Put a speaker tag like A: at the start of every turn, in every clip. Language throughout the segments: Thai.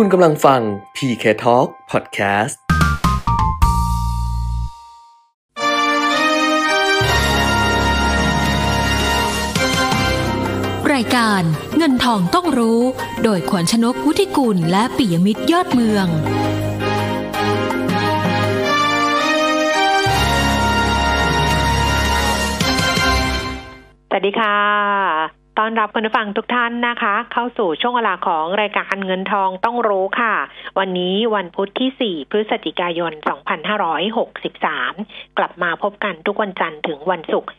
A: คุณกำลังฟัง PK Talk Podcast
B: รายการเงินทองต้องรู้ โดยขวัญชนกวุฒิกุลและปิยมิตรยอดเมือง
C: สวัสดีค่ะ ต้อนรับคุณผู้ฟังทุกท่านนะคะ เข้าสู่ช่วงเวลาของรายการเงินทองต้องรู้ค่ะ วันนี้วันพุธที่ 4 พฤศจิกายน 2563 กลับมาพบกันทุกวันจันทร์ถึงวันศุกร์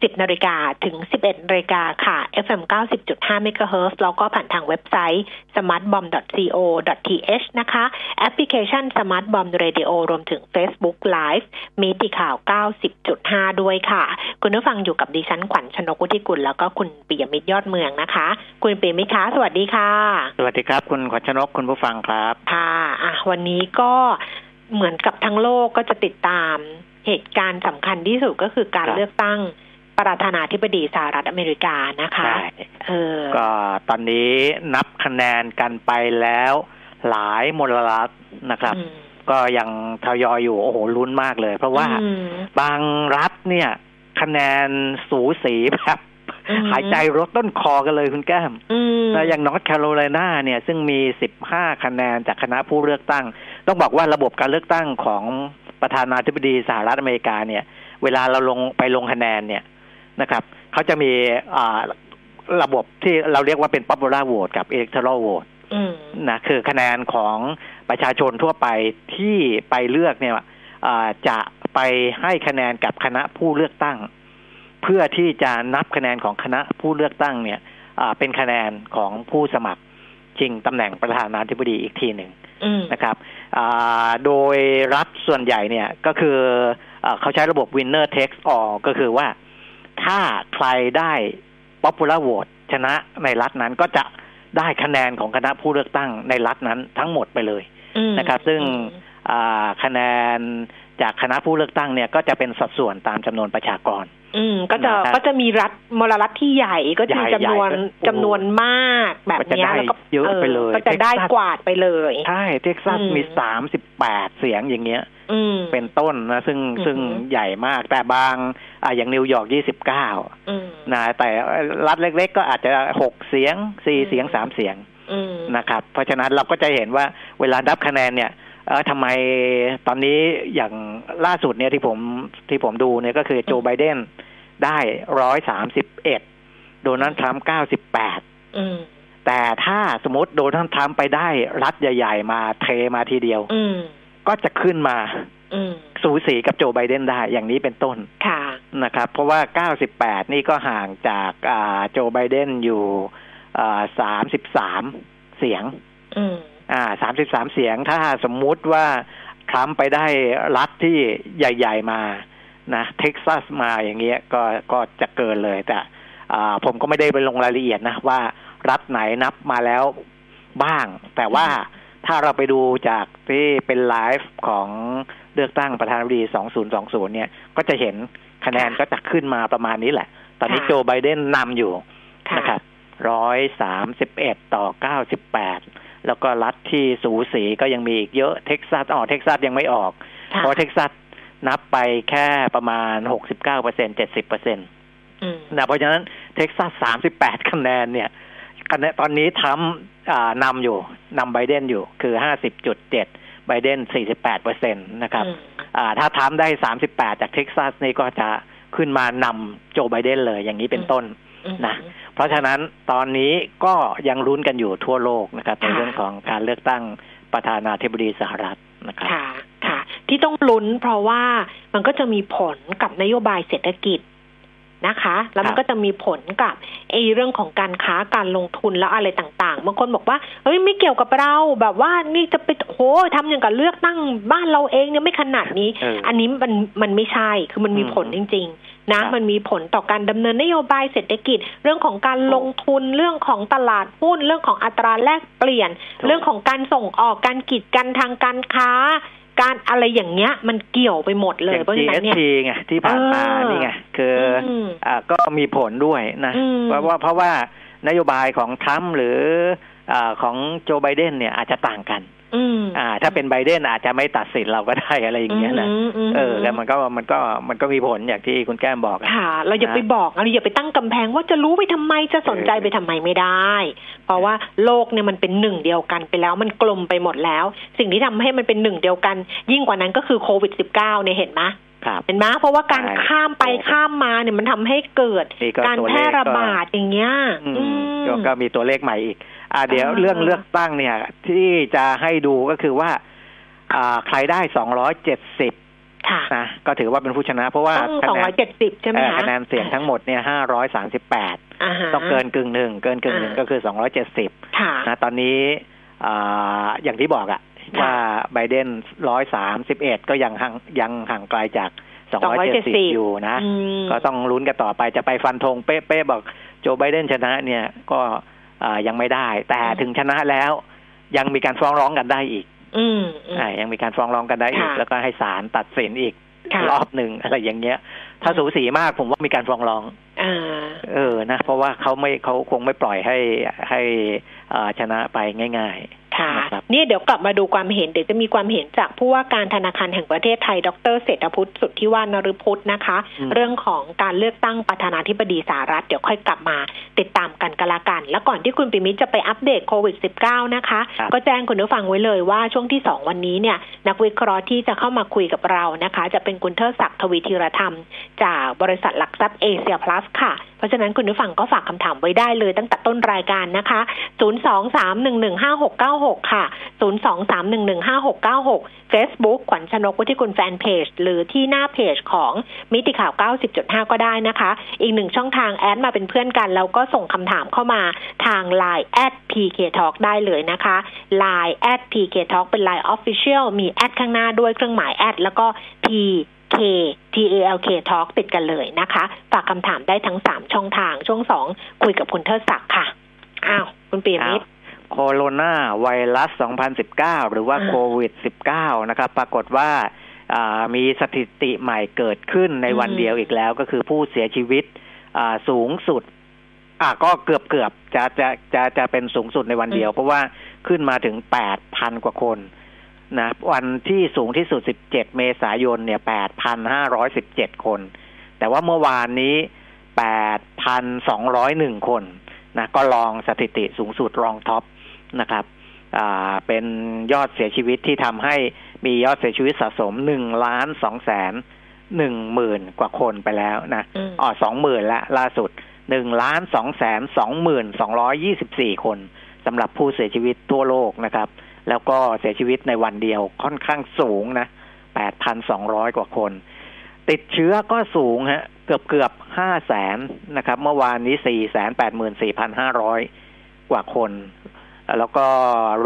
C: 10นาฬิกาถึง 11นาฬิกาค่ะ FM 90.5 MHz แล้วก็ผ่านทางเว็บไซต์ smartbomb.co.th นะคะ แอปพลิเคชัน Smart Bomb Radio รวมถึง Facebook Live มีติข่าว 90.5 ด้วยค่ะ คุณผู้ฟังอยู่กับดิฉันขวัญชนกุธิกุลแล้วก็คุณปิยมิตรยอดเมืองนะคะ คุณปิยมิตรคะสวัสดีค่ะ
D: สวัสดีครับ คุณขวัญชนกคุณผู้ฟังครับ
C: ค่ะอะ วันนี้ก็เหมือนกับทั้งโลกก็จะติดตามเหตุการณ์สำคัญที่สุดก็คือการ
D: ครับ
C: เลือกตั้ง ประธานาธิบดีสหรัฐอเมริกานะคะ
D: ใช่
C: เออ
D: ก็ตอนนี้นับคะแนนกันไปแล้วหลายมลรัฐนะครับ
C: อืม
D: ก็ยังทยอยอยู่โอ้โหลุ้นมากเลย เพราะว่า
C: อืม
D: บางรัฐเนี่ย คะแนนสูสีแบบ
C: อืม
D: หายใจรถต้นคอกันเลยคุณแก้ม
C: อืม
D: แล้วอย่างนอร์ทแคโรไลนาเนี่ย ซึ่งมี15คะแนนจากคณะผู้เลือกตั้ง ต้องบอกว่าระบบการเลือกตั้งของประธานาธิบดีสหรัฐอเมริกาเนี่ย เวลาเราลงไปลงคะแนนเนี่ย นะครับเขาจะมีอ่าระบบที่เราเรียกว่าเป็น popular vote กับ electoral vote
C: อืม
D: นะคือคะแนนของประชาชนทั่วไปที่ไปเลือกเนี่ยอ่าจะไปให้คะแนนกับคณะผู้เลือกตั้ง เพื่อที่จะนับคะแนนของคณะผู้เลือกตั้งเนี่ยอ่าเป็นคะแนนของผู้สมัครชิงตำแหน่งประธานาธิบดีอีกทีหนึ่ง
C: อืม
D: นะครับอ่าโดยรัฐส่วนใหญ่เนี่ยก็คืออาเขาใช้ระบบ winner takes all ก็คือว่า ถ้าใครได้ popular vote ชนะในรัฐนั้นก็จะได้คะแนนของคณะผู้เลือกตั้งในรัฐนั้นทั้งหมดไปเลย
C: อืม
D: นะครับ ซึ่งอ่าคะแนนจากคณะผู้เลือกตั้งเนี่ยก็จะเป็นสัดส่วนตามจำนวนประชากร
C: อืม ก็จะ
D: นะครับ
C: ก็จะมีรัฐมลรัฐที่ใหญ่ก็จะมี
D: ใหญ่
C: จำนวน
D: ใหญ่ก็
C: จำนวนมากแบบ
D: ก็จะ
C: เนี้ย
D: ได้
C: แล้วก็
D: เยอะไปเลย
C: ก็จะได้
D: เท็กซัส
C: กวาดไปเลย
D: ใช่ เท็กซัส
C: อืม
D: มีสามสิบแปดเสียงอย่างเงี้ย
C: อืม
D: เป็นต้นนะซึ่ง
C: อือฮึ
D: ซึ่งใหญ่มากแต่บางอ่าอย่างนิวยอร์กยี่สิบเก้า
C: อืม
D: นะแต่รัฐเล็กๆก็อาจจะหกเสียงสี่
C: อืม
D: เสียงสามเสียง
C: อืม
D: นะครับ เพราะฉะนั้นเราก็จะเห็นว่าเวลานับคะแนนเนี่ยเออทำไมตอนนี้อย่างล่าสุดเนี่ยที่ผมที่ผมดูเนี่ยก็คือโจไบเดนได้ร้อยสามสิบเอ็ดโดนัลด์ทรัมป์เก้าสิบแปด
C: อืม
D: แต่ถ้าสมมติโดนัลด์ทรัมป์ไปได้รัฐใหญ่ ๆ มาเทมาทีเดียว
C: อืม
D: ก็จะขึ้นมา
C: อืม
D: สูสีกับโจไบเดนได้อย่างนี้เป็นต้น
C: ค่ะ
D: นะครับ เพราะว่า 98 นี่ก็ห่างจากอ่าโจไบเดนอยู่อ่า33 เสียง
C: อืม
D: อ่า 33 เสียงถ้าสมมุติว่าทรัมป์ไปได้รัฐที่ใหญ่ ๆ มานะเท็กซัสมาอย่างเงี้ยก็ก็จะเกินเลยแต่อ่าผมก็ไม่ได้ไปลงรายละเอียดนะว่ารัฐไหนนับมาแล้วบ้าง แต่ว่า ถ้าเราไปดูจากที่เป็นไลฟ์ของเลือกตั้งประธานาธิบดี 2020 เนี่ย ก็จะเห็นคะแนนก็จะขึ้นมาประมาณนี้แหละ ตอนนี้
C: ค่ะ
D: โจไบเดนนำอยู่
C: ค่ะ
D: นะครับร้อยสามสิบเอ็ดต่อเก้าสิบแปดแล้วก็รัฐที่สูสีก็ยังมีอีกเยอะเท็กซัสอ๋อเท็กซัสยังไม่ออก
C: ค่ะ
D: เพราะเท็กซัสนับไปแค่ประมาณหกสิบเก้าเปอร์เซ็นต์เจ็ดสิบเปอร์เซ็นต์
C: อืม
D: นะเพราะฉะนั้นเท็กซัสสามสิบแปดคะแนนเนี่ย คะแนนตอนนี้ทรัมป์อ่านำอยู่นำไบเดนอยู่คือห้าสิบจุดเจ็ดไบเดนสี่สิบแปดเปอร์เซ็นตนะครับ
C: อืม
D: อ่าถ้าทรัมป์ได้สามสิบแปดจากเท็กซัสนี่ก็จะขึ้นมานำโจไบเดนเลยอย่างนี้เป็นต้น
C: อืม
D: นะเพราะฉะนั้นตอนนี้ก็ยังลุ้นกันอยู่ทั่วโลกนะครับใน
C: ค่ะ
D: เรื่องของการเลือกตั้งประธานาธิบดีสหรัฐนะครับ
C: ค่ะ ค่ะ ที่ต้องลุ้นเพราะว่ามันก็จะมีผลกับนโยบายเศรษฐกิจ นะคะ แล้วมัน
D: ครับ
C: ก็จะมีผลกับไอ้เรื่องของการค้าการลงทุนแล้วอะไรต่างๆบางคนบอกว่าเฮ้ยไม่เกี่ยวกับเราแบบว่านี่จะไปโหทำอย่างกับเลือกตั้งบ้านเราเองเนี่ยไม่ขนาดนี้
D: เออ
C: อันนี้มันมันไม่ใช่คือมันมี
D: อืม
C: ผลจริง ๆ นะครับมันมีผลต่อการดำเนินนโยบายเศรษฐกิจ เรื่องของการลงทุนเรื่องของตลาดหุ้นเรื่องของอัตราแลกเปลี่ยน
D: ถูก
C: เรื่องของการส่งออกการกีดกันทางการค้า การอะไรอย่างเงี้ย มันเกี่ยวไปหมดเล
D: อยย่าง
C: เพราะฉะนั้นเนี่ย
D: GST ไงที่ผ่านมา
C: เออ
D: นี่ไงคืออ
C: ม
D: อ่าก็มีผลด้วยนะ
C: อืม
D: เพราะว่าเพราะว่านโยบายของทรัมป์หรือ อาของโจไบเดนเนี่ยอาจจะต่างกัน
C: อืม
D: อ่า ถ้าเป็นไบเดนอาจจะไม่ตัดสินเราก็ได้อะไรอย่างเงี้ยนะ
C: มม
D: เออแล้วมันก็มันก็มันก็มีผลอย่างที่คุณแก้มบอกอะ
C: ค่ะ เราอย่าไปบอกเราอย่าไปตั้งกำแพงว่าจะรู้ไปทำไมจะสนใจไปทำไมไม่ได้ เพราะว่าโลกเนี่ยมันเป็นหนึ่งเดียวกันไปแล้วมันกลมไปหมดแล้ว สิ่งที่ทำให้มันเป็นหนึ่งเดียวกัน ยิ่งกว่านั้นก็คือโควิด -19 เนี่ยเห็นไหม
D: ครับ
C: เห็นไหมเพราะว่าการ
D: ใช่
C: ข้ามไปข้ามมาเนี่ยมันทำให้เกิด
D: นี่ก็
C: การ
D: ตัว
C: แพ
D: เล
C: ร่
D: ข
C: ระ
D: ก็
C: บาดอย่างเงี้ย
D: อืม
C: อืม
D: ก็ก็มีตัวเลขใหม่อีก อ่าเดี๋ยว
C: อ่า
D: เรื่องเลือกตั้งเนี่ย ที่จะให้ดูก็คือว่า อ่าใครได้สองร้อยเจ็ดสิบ
C: ค่ะ
D: นะก็ถือว่าเป็นผู้ชนะ เพราะว่า
C: ต้อง
D: คะ
C: สอง
D: แน
C: ร้อนยเจ็ดสิบใช่ไหม
D: เอ่อ
C: คะ
D: คะแนนเสียงทั้งหมดเนี่ยห้าร้อยสามสิบแปดา
C: ฮะ
D: ต้องเกินกึ่งหนึ่งเกินกึ่งหนึ่ง
C: อ่า
D: ก็คือสองร้อยเจ็ดสิบ
C: ค่ะ
D: นะตอนนี้อ่าอย่างที่บอกอะ
C: ค่ะ
D: ว่าไบเดนร้อยสามสิบเอ็ดก็ยังห่างยังห่างไกลจากสองร้อยเจ็ดสิบ
C: 270
D: อยู่นะ
C: อืม
D: ก็ต้องลุ้นกันต่อไปจะไปฟันธงเป๊ะๆบอกโจไบเดนชนะเนี่ยก็อ่า ยังไม่ได้ แต่
C: อืม
D: ถึงชนะแล้ว ยังมีการฟ้องร้องกันได้อีก
C: อืมอืม
D: อ่ายังมีการฟ้องร้องกันได้อีก
C: ค่ะ
D: แล้วก็ให้ศาลตัดสินอีก
C: ค่ะ
D: รอบหนึ่งอะไรอย่างเงี้ย ถ้า
C: อืม
D: สูสีมากผมว่ามีการฟ้องร้อง
C: อ่า
D: เออนะเพราะว่าเขาไม่เขาคงไม่ปล่อยให้ให้อ่าชนะไปง่าย
C: ค่ะ
D: นะครับ
C: เนี่ยเดี๋ยวกลับมาดูความเห็น เดี๋ยวจะมีความเห็นจากผู้ว่าการธนาคารแห่งประเทศไทย ดรเศรษฐพุทธสุทธิวานรพุทธนะคะ
D: อืม
C: เรื่องของการเลือกตั้งประธานาธิบดีสหรัฐ เดี๋ยวค่อยกลับมาติดตามกันกันละกัน แล้วก่อนที่คุณปิมิตจะไปอัปเดตโควิด -19 นะคะ
D: ครับ
C: ก็แจ้งคุณผู้ฟังไว้เลยว่าช่วงที่ 2 วันนี้เนี่ยนักวิเคราะห์ที่จะเข้ามาคุยกับเรานะคะ จะเป็นคุณเทิดศักดิ์ทวีธีรธรรม จากบริษัทหลักทรัพย์เอเชียพลัสค่ะ เพราะฉะนั้นคุณผู้ฟังก็ฝากคำถามไว้ได้เลยตั้งแต่ต้นรายการนะคะ 023115696ค่ะ 023115696 Facebook ขวัญชนกวุฒิกุลแฟนเพจ หรือที่หน้าเพจของมิติข่าว 90.5 ก็ได้นะคะ อีกหนึ่งช่องทางแอดมาเป็นเพื่อนกัน แล้วก็ส่งคำถามเข้ามาทาง Line at PK Talk ได้เลยนะคะ Line at PK Talk เป็น Line Official มีแอดข้างหน้าด้วยเครื่องหมายแอดแล้วก็ P K T A L K Talk ติดกันเลยนะคะ ฝากคำถามได้ทั้ง 3 ช่องทางช่วง 2 คุยกับคุณเทิดศักดิ์ค่ะ อ้าว คุณปียมิตร
D: โคโรนาไวรัส 2019 หรือว่า
C: อ่า
D: โควิด 19 นะครับ ปรากฏว่าอ่ามีสถิติใหม่เกิดขึ้นในวัน
C: อืม
D: เดียวอีกแล้ว ก็คือผู้เสียชีวิตอ่าสูงสุด อ่าก็เกือบเกือบๆจะจะจะจะเป็นสูงสุดในวันเดียว เพราะว่าขึ้นมาถึง 8,000 กว่าคนนะวันที่สูงที่สุด 17 เมษายนเนี่ย 8,517 คน แต่ว่าเมื่อวานนี้ 8,201 คนนะก็ลองสถิติสูงสุดรองท็อป นะครับอ่าเป็นยอดเสียชีวิตที่ทำให้มียอดเสียชีวิตสะสม1ล้าน2แสน1หมื่นกว่าคนไปแล้วนะ
C: อืม
D: อ๋อสองหมื่นละล่าสุดหนึ่งล้านสองแสนสองหมื่นสองร้อยี่สิบสี่คนสำหรับผู้เสียชีวิตทั่วโลกนะครับ แล้วก็เสียชีวิตในวันเดียวค่อนข้างสูงนะแปดพันสองร้อยกว่าคน ติดเชื้อก็สูงฮะเกือบเกือบห้าแสนนะครับ เมื่อวานนี้สี่แสนแปดหมื่นสี่พันห้าร้อยกว่าคน แล้วก็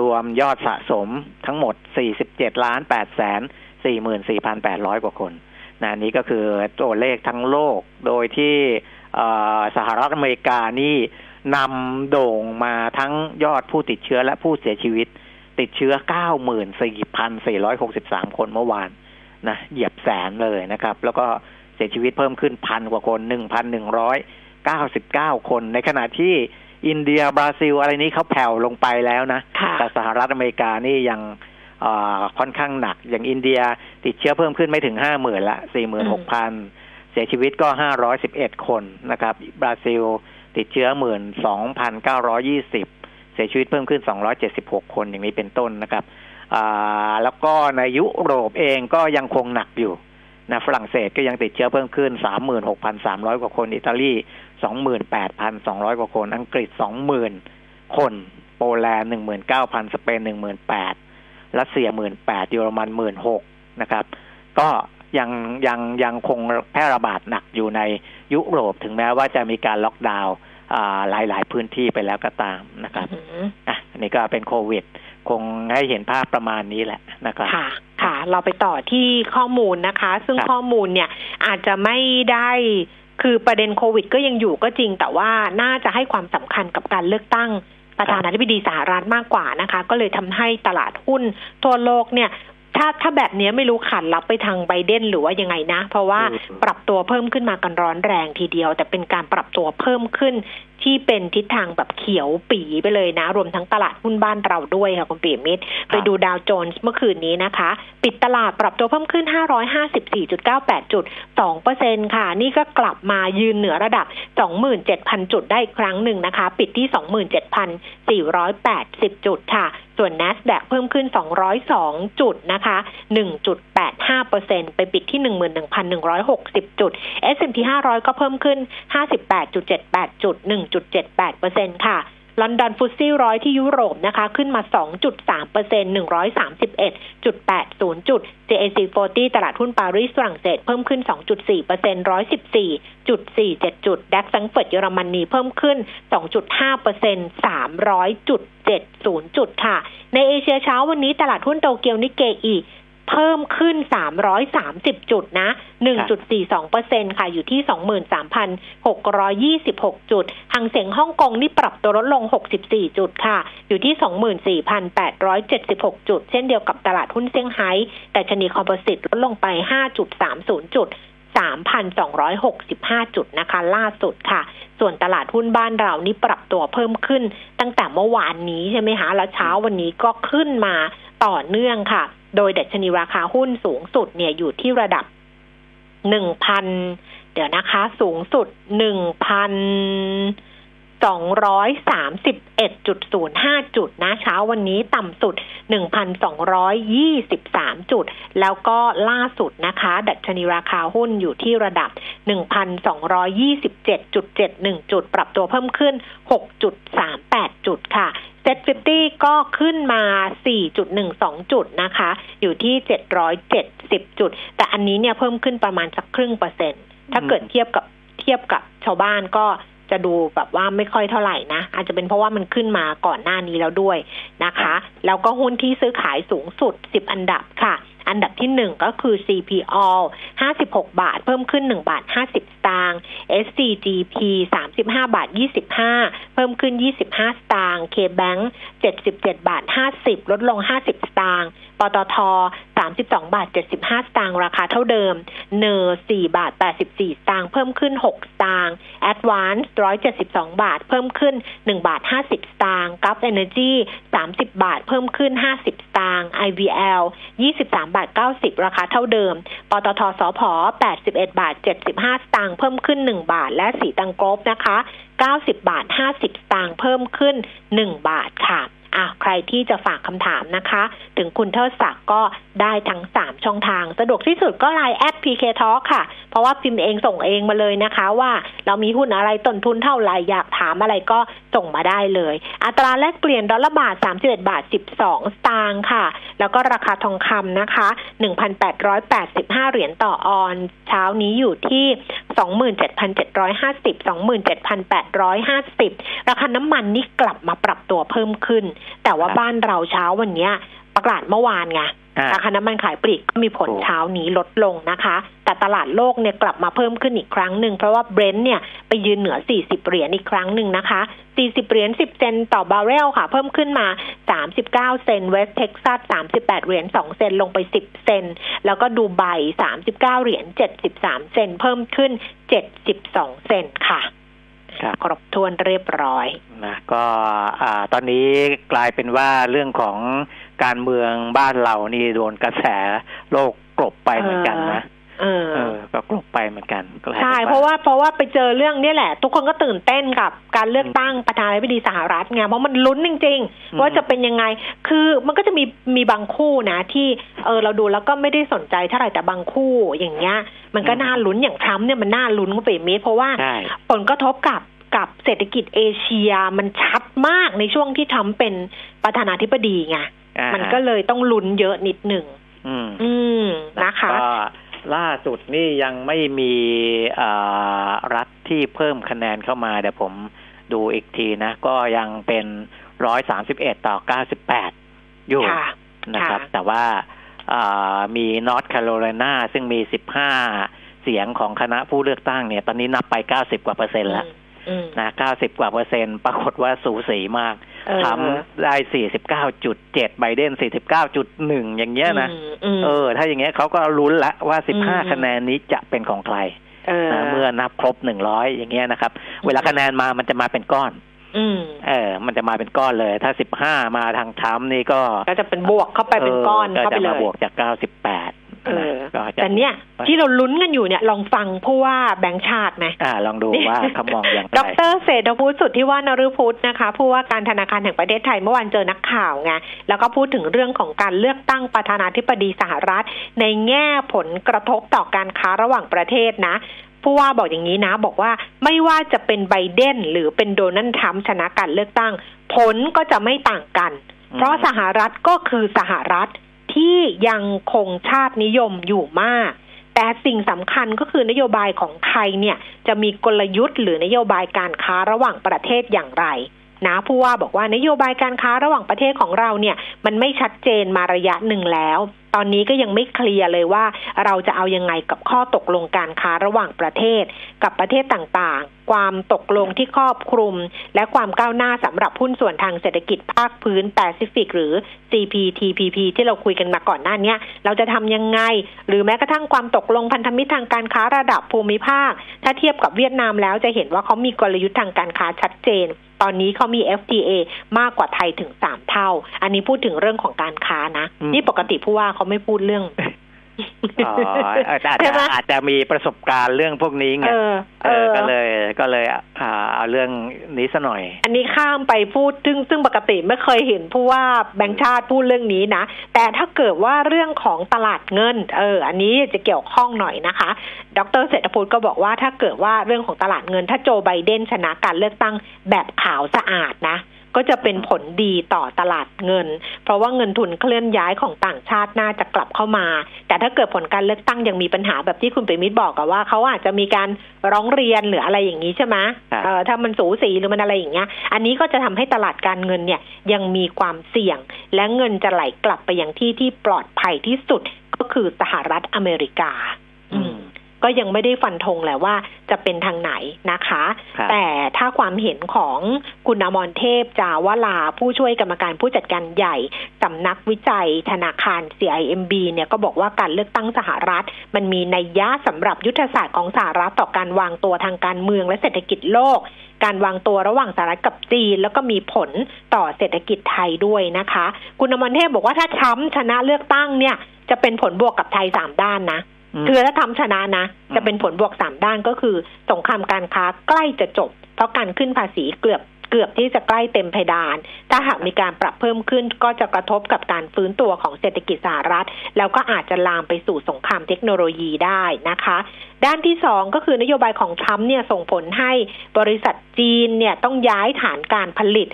D: รวมยอดสะสมทั้งหมดสี่สิบเจ็ดล้านแปดแสนสี่หมื่นสี่พันแปดร้อยกว่าคนนะนี้ก็คือตัวเลขทั้งโลก โดยที่สหรัฐอเมริกานี่นำโด่งมาทั้งยอดผู้ติดเชื้อและผู้เสียชีวิต ติดเชื้อ 94,463 คนเมื่อวานนะเหยียบแสนเลยนะครับ แล้วก็เสียชีวิตเพิ่มขึ้นพันกว่าคน 1,199 คนในขณะที่ อินเดียบราซิล อะไรนี้เขาแผ่วลงไปแล้วนะ
C: ค่ะ
D: แต่สหรัฐอเมริกานี่ยังเอ่อค่อนข้างหนัก อย่างอินเดียติดเชื้อเพิ่มขึ้นไม่ถึงห้าหมื่นละสี่หมื่นหกพันเสียชีวิตก็ห้าร้อยสิบเอ็ดคนนะครับ บราซิลติดเชื้อหมื่นสองพันเก้าร้อยี่สิบเสียชีวิตเพิ่มขึ้นสองร้อยเจ็ดสิบหกคนอย่างนี้เป็นต้นนะครับอ่าแล้วก็ในยุโรปเองก็ยังคงหนักอยู่ นะฝรั่งเศสก็ยังติดเชื้อเพิ่มขึ้นสามหมื่นหกพันสามร้อยกว่าคน อิตาลีสองหมื่นแปดพันสองร้อยกว่าคน อังกฤษสองหมื่นคน โปแลนด์หนึ่งหมื่นเก้าพันสเปนหนึ่งหมื่นแปดรัสเซียหมื่นแปดเยอรมันหมื่นหกนะครับ ก็ยังยังยังคงแพร่ระบาดหนักอยู่ในยุโรปถึงแม้ว่าจะมีการล็อกดาวน์อ่าหลายหลายพื้นที่ไปแล้วก็ตามนะครับ
C: อืม
D: อะอันนี้ก็เป็นโควิด คงให้เห็นภาพประมาณนี้แหละนะครับ
C: ค่ะค่ะ เราไปต่อที่ข้อมูลนะคะ ซึ่ง
D: ครับ
C: ข้อมูลเนี่ยอาจจะไม่ได้คือประเด็นโควิด ก็ยังอยู่ก็จริง แต่ว่าน่าจะให้ความสำคัญกับการเลือกตั้งประธานาธิบดีสหรัฐมากกว่านะคะ ก็เลยทำให้ตลาดหุ้นทั่วโลกเนี่ยทถ้าถ้าแบบเนี้ยไม่รู้ขันรับไปทางไบเดนหรือว่ายังไงนะ เพราะว่า
D: อืม
C: ปรับตัวเพิ่มขึ้นมากันร้อนแรงทีเดียว แต่เป็นการปรับตัวเพิ่มขึ้น ที่เป็นทิศทางแบบเขียวปีไปเลยนะ รวมทั้งตลาดหุ้นบ้านเราด้วยค่ะคุณปีมิตร ไปดูดาวโจนส์เมื่อคืนนี้นะคะ ปิดตลาดปรับตัวเพิ่มขึ้น 554.98 จุด 2%ค่ะ นี่ก็กลับมายืนเหนือระดับ 27,000 จุดได้อีกครั้งหนึ่งนะคะ ปิดที่ 27,480 จุดค่ะ ส่วน NASDAQ เพิ่มขึ้น 202 จุดนะคะ 1.85%ไปปิดที่ 11,160 จุด S&P 500 ก็เพิ่มขึ้น 58.78 จุด1.78%ค่ะลอนดอนฟุตซี่ร้อยที่ยุโรปนะคะ ขึ้นมา 2.3เปอร์เซ็นต์131.80 จุด JAC 40 ตลาดหุ้นปารีสฝรั่งเศสเพิ่มขึ้น 2.4เปอร์เซ็นต์114.47 จุด ดัคซังเฟิร์ตเยอรมนีเพิ่มขึ้น 2.5เปอร์เซ็นต์300.70 จุดค่ะ ในเอเชียเช้าวันนี้ตลาดหุ้นโตเกียวนิเกอี เพิ่มขึ้น 330 จุดนะ 1.42เปอร์เซ็นค่ะ อยู่ที่ 23,626 จุดหังเสียงฮ่องกงนี่ปรับตัวลดลง 64 จุดค่ะ อยู่ที่ 24,876 จุด เช่นเดียวกับตลาดหุ้นเซี่ยงไฮ้ แต่ชนีคอมโพสิตลดลงไป 5.30 จุด 3,265 จุดนะคะ ล่าสุดค่ะ ส่วนตลาดหุ้นบ้านเรานี่ปรับตัวเพิ่มขึ้น ตั้งแต่เมื่อวานนี้ใช่ไหมคะ แล้วเช้าวันนี้ก็ขึ้นมาต่อเนื่องค่ะ โดยดัชนีราคาหุ้นสูงสุดเนี่ยอยู่ที่ระดับ1,000เดี๋ยวนะคะ สูงสุด1,000 231.05 จุดนะเช้าวันนี้ต่ำสุด 1,223 จุด แล้วก็ล่าสุดนะคะ ดัชนีราคาหุ้นอยู่ที่ระดับ 1,227.71 จุด ปรับตัวเพิ่มขึ้น 6.38 จุดค่ะเซ็ต50ก็ขึ้นมา 4.12 จุดนะคะ อยู่ที่ 770 จุด แต่อันนี้เนี่ยเพิ่มขึ้นประมาณสักครึ่งเปอร์เซ็นต์ ถ้าเกิดเทียบกับเทียบกับชาวบ้านก็ จะดูแบบว่าไม่ค่อยเท่าไหร่นะ อาจจะเป็นเพราะว่ามันขึ้นมาก่อนหน้านี้แล้วด้วยนะคะ แล้วก็หุ้นที่ซื้อขายสูงสุด 10 อันดับค่ะ อันดับที่หนึ่งก็คือ CPO 56 บาท เพิ่มขึ้น 1 บาท 50 สตางค์ SCGP 35 บาท 25 เพิ่มขึ้น 25 สตางค์ KBank 77 บาท 50 ลดลง 50 สตางค์ปตท 32 บาท 75 สตางค์ราคาเท่าเดิม เนอร์4บาท 84 สตางค์เพิ่มขึ้น 6 สตางค์ Advance 172 บาท เพิ่มขึ้น 1 บาท 50 สตางค์ Gulf Energy 30 บาท เพิ่มขึ้น 50 สตางค์ IVL 23 บาท90 ราคาเท่าเดิม ปตทสพ81 บาท 75 สตางค์เพิ่มขึ้น 1 บาท และสีตังกรบนะคะ 90 บาท 50 สตางค์เพิ่มขึ้น 1 บาทค่ะ อะใครที่จะฝากคำถามนะคะ ถึงคุณเทิดศักดิ์ก็ได้ทั้ง3ช่องทาง สะดวกที่สุดก็ไลน์แอด PK Talk ค่ะ เพราะว่าพิมพ์เองส่งเองมาเลยนะคะ ว่าเรามีหุ้นอะไรต้นทุนเท่าไหร่อยากถามอะไรก็ส่งมาได้เลย อัตราแลกเปลี่ยนดอลลาร์บาท31บาท12สตางค์ค่ะ แล้วก็ราคาทองคำนะคะ1,885เหรียญต่อออน เช้านี้อยู่ที่27,750 27,850ราคาน้ำมันนี่กลับมาปรับตัวเพิ่มขึ้นแต่ว่า
D: ครับ
C: บ้านเราเช้าวันเนี้ยประกาศเมื่อวานไง
D: อ่า
C: ราคาน้ำมันขายปลีกก็มีผล
D: ถูก
C: เช้านี้ลดลงนะคะ แต่ตลาดโลกเนี่ยกลับมาเพิ่มขึ้นอีกครั้งหนึ่ง เพราะว่าเบรนท์เนี่ยไปยืนเหนือ 40 เหรียญอีกครั้งหนึ่งนะคะ 40 เหรียญ 10 เซนต์ต่อบาร์เรลค่ะ เพิ่มขึ้นมา 39 เซนต์เวสเท็กซัส 38 เหรียญ 2 เซนต์ลงไป 10 เซนต์แล้วก็ดูไบ 39 เหรียญ 73 เซนต์เพิ่มขึ้น 72 เซนต์ค่ะ
D: ครับ
C: ครบถ้วนเรียบร้อย
D: นะก็อ่าตอนนี้กลายเป็นว่าเรื่องของการเมืองบ้านเรานี่โดนกระแสโลกกลบไปเหมือนกันนะ
C: เออ
D: เออก็กลบไปเหมือนกันกลยป็น
C: ใช่เพราะว่าเพราะว่าไปเจอเรื่องเนี้แหละ ทุกคนก็ตื่นเต้นกับการเลือกตั้งประธานาธิบดีสหรัฐไงเพราะมันลุ้นจริง
D: อืม
C: ๆว่าจะเป็นยังไง คือมันก็จะมีมีบางคู่นะ ที่เออเราดูแล้วก็ไม่ได้สนใจเท่าไหร่แต่บางคู่อย่างเงี้ย มันก็น่าลุ้นอย่างทรัมป์เนี่ยมันน่าลุ้นก็ไปเมตรเพราะว่า
D: ใช่
C: ผลกระทบกับกับเศรษฐกิจเอเชียมันชัดมากในช่วงที่ทรัมป์เป็นประธานาธิบดีไง
D: อ่า
C: มันก็เลยต้องลุ้นเยอะนิดหนึ่ง
D: อืม
C: อืมนะคะ
D: ก็ ล่าสุดนี่ยังไม่มีอ่ารัฐที่เพิ่มคะแนนเข้ามาเดี๋ยวผมดูอีกทีนะ ก็ยังเป็นร้อยสามสิบเอ็ดต่อเก้าสิบแปดอยู่
C: ค่ะ
D: นะครับ
C: ค่ะ
D: แต่ว่าอ่ามีนอร์ทแคโรไลนาซึ่งมีสิบห้าเสียงของคณะผู้เลือกตั้งเนี่ย ตอนนี้นับไปเก้าสิบกว่าเปอร์เซ็นต์แล้ว
C: อืม
D: นะเก้าสิบกว่าเปอร์เซ็นต์ปรากฏว่าสูสีมาก
C: เออ
D: ทำได้สี่สิบเก้าจุดเจ็ดไบเดนสี่สิบเก้าจุดหนึ่งอย่างเงี้ยนะ
C: อืม
D: เออ ถ้าอย่างเงี้ยเขาก็ลุ้นละว่าสิบห้า
C: อืม
D: คะแนนนี้จะเป็นของใคร
C: เออ
D: นะเมื่อนับครบหนึ่งร้อยอย่างเงี้ยนะครับ เวลาคะแนนมามันจะมาเป็นก้อน
C: อืม
D: เออ มันจะมาเป็นก้อนเลย ถ้าสิบห้ามาทางทรัมป์นี่ก็
C: ก็จะเป็นบวกเข้าไปเป็นก้อนเข้าไป
D: จะ
C: เล
D: มายบวกจากเก้าสิบแปด
C: เออ
D: ก็จะ
C: แต่เนี่ยที่เราลุ้นกันอยู่เนี่ยลองฟังผู้ว่าแบงค์ชาติไหม
D: อ่าลองดูว่าเขามองอย่างไร
C: ดรเศรษฐพุทธสุทธิว่านฤพุทธนะคะ ผู้ว่าการธนาคารแห่งประเทศไทยเมื่อวานเจอนักข่าวไงแล้วก็พูดถึงเรื่องของการเลือกตั้งประธานาธิบดีสหรัฐ ในแง่ผลกระทบต่อการค้าระหว่างประเทศนะผู้ว่าบอกอย่างนี้นะ บอกว่าไม่ว่าจะเป็นไบเดนหรือเป็นโดนัลด์ทรัมป์ชนะการเลือกตั้ง ผลก็จะไม่ต่างกัน
D: อืม
C: เพราะสหรัฐก็คือสหรัฐ ที่ยังคงชาตินิยมอยู่มาก แต่สิ่งสำคัญก็คือนโยบายของไทยเนี่ยจะมีกลยุทธ์หรือนโยบายการค้าระหว่างประเทศอย่างไรนะผู้ว่าบอกว่านโยบายการค้าระหว่างประเทศของเราเนี่ย มันไม่ชัดเจนมาระยะหนึ่งแล้ว ตอนนี้ก็ยังไม่เคลียร์เลยว่าเราจะเอายังไงกับข้อตกลงการค้าระหว่างประเทศ กับประเทศต่างๆ ความตกลงที่ครอบคลุม และความก้าวหน้าสำหรับหุ้นส่วนทางเศรษฐกิจภาคพื้นแปซิฟิกหรือ CPTPP ที่เราคุยกันมาก่อนหน้านี้เราจะทำยังไง หรือแม้กระทั่งความตกลงพันธมิตรทางการค้าระดับภูมิภาค ถ้าเทียบกับเวียดนามแล้วจะเห็นว่าเขามีกลยุทธ์ทางการค้าชัดเจนตอนนี้เขามี FTA มากกว่าไทยถึงสามเท่า อันนี้พูดถึงเรื่องของการค้านะ นี่ปกติผู้ว่าเขาไม่พูดเรื่อง
D: อ๋ออาจจะ
C: ใช่ไหม
D: อาจจะมีประสบการณ์เรื่องพวกนี้ไง
C: เออ
D: เออก็เลยก็เลยอ่าเอาเรื่องนี้ซะหน่อย
C: อันนี้ข้ามไปพูดซึ่งซึ่งปกติไม่เคยเห็นผู้ว่าแบงค์ชาติพูดเรื่องนี้นะ แต่ถ้าเกิดว่าเรื่องของตลาดเงิน เออ อันนี้จะเกี่ยวข้องหน่อยนะคะ ดรเศรษฐพุทธก็บอกว่าถ้าเกิดว่าเรื่องของตลาดเงิน ถ้าโจไบเดนชนะการเลือกตั้งแบบขาวสะอาดนะก็จะเป็นผลดีต่อตลาดเงิน เพราะว่าเงินทุนเคลื่อนย้ายของต่างชาติน่าจะกลับเข้ามา แต่ถ้าเกิดผลการเลือกตั้งยังมีปัญหาแบบที่คุณเปรมิตรบอกอะว่าเขาอาจจะมีการร้องเรียนหรืออะไรอย่างนี้ใช่ไหม
D: ครับ
C: เออถ้ามันสูสีหรือมันอะไรอย่างเงี้ย อันนี้ก็จะทำให้ตลาดการเงินเนี่ยยังมีความเสี่ยง และเงินจะไหลกลับไปยังที่ที่ปลอดภัยที่สุดก็คือสหรัฐอเมริกา อืม ก็ยังไม่ได้ฟันธงแหละว่าจะเป็นทางไหนนะคะ
D: ครับ
C: แต่ถ้าความเห็นของคุณอมรเทพจาวลาผู้ช่วยกรรมการผู้จัดการใหญ่สำนักวิจัยธนาคาร CIMB เนี่ยก็บอกว่าการเลือกตั้งสหรัฐ มันมีนัยยะสำหรับยุทธศาสตร์ของสหรัฐต่อการวางตัวทางการเมืองและเศรษฐกิจโลก การวางตัวระหว่างสหรัฐกับจีน แล้วก็มีผลต่อเศรษฐกิจไทยด้วยนะคะ คุณอมรเทพบอกว่าถ้าทรัมป์ชนะเลือกตั้งเนี่ยจะเป็นผลบวกกับไทยสามด้านนะ
D: อืม
C: คือถ้าทำชนะนะ
D: อืม
C: จะเป็นผลบวกสามด้านก็คือ สงครามการค้าใกล้จะจบ เพราะการขึ้นภาษีเกือบเกือบที่จะใกล้เต็มเพดาน ถ้าหากมีการปรับเพิ่มขึ้นก็จะกระทบกับการฟื้นตัวของเศรษฐกิจสหรัฐ แล้วก็อาจจะลามไปสู่สงครามเทคโนโลยีได้นะคะ ด้านที่สองก็คือนโยบายของทรัมป์เนี่ยส่งผลให้บริษัทจีนเนี่ยต้องย้ายฐานการผลิต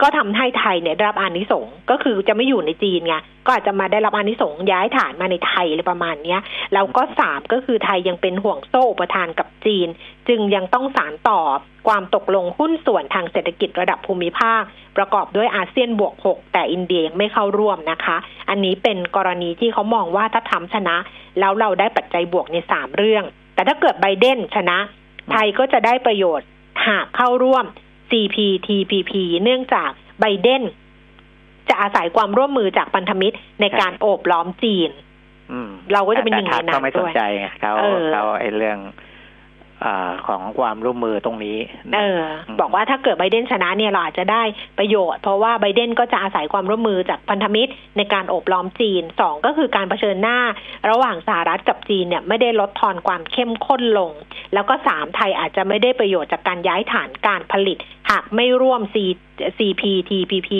C: ก็ทำให้ไทยเนี่ยได้รับอานิสงส์ก็คือจะไม่อยู่ในจีนไงก็อาจจะมาได้รับอานิสงส์ย้ายฐานมาในไทยอะไรประมาณเนี้ยแล้วก็สามก็คือไทยยังเป็นห่วงโซ่อุปทานกับจีน จึงยังต้องสารต่อความตกลงหุ้นส่วนทางเศรษฐกิจระดับภูมิภาค ประกอบด้วยอาเซียนบวกหกแต่อินเดียยังไม่เข้าร่วมนะคะ อันนี้เป็นกรณีที่เขามองว่าถ้าทำชนะ แล้วเราได้ปัจจัยบวกในสามเรื่อง แต่ถ้าเกิดไบเดนชนะ ไทยก็จะได้ประโยชน์หากเข้าร่วม CPTPP เนื่องจากไบเดนจะอาศัยความร่วมมือจากพันธมิตรในการโอบล้อมจีน
D: อืม
C: เราก็จะเป็นหนึ่ง
D: แต่
C: ในนั้
D: ทัพ
C: น
D: ก็ไม่สน
C: ด้วย
D: ใจไงเขา
C: เออ
D: เขาไอ้เรื่อง อาของความร่วมมือตรงนี้
C: เออ บอกว่าถ้าเกิดไบเดนชนะเนี่ยเราอาจจะได้ประโยชน์ เพราะว่าไบเดนก็จะอาศัยความร่วมมือจากพันธมิตรในการโอบล้อมจีนสองก็คือการเผชิญหน้า ระหว่างสหรัฐกับจีนเนี่ยไม่ได้ลดทอนความเข้มข้นลง แล้วก็สามไทยอาจจะไม่ได้ประโยชน์จากการย้ายฐานการผลิต หากไม่ร่วม C CPTPP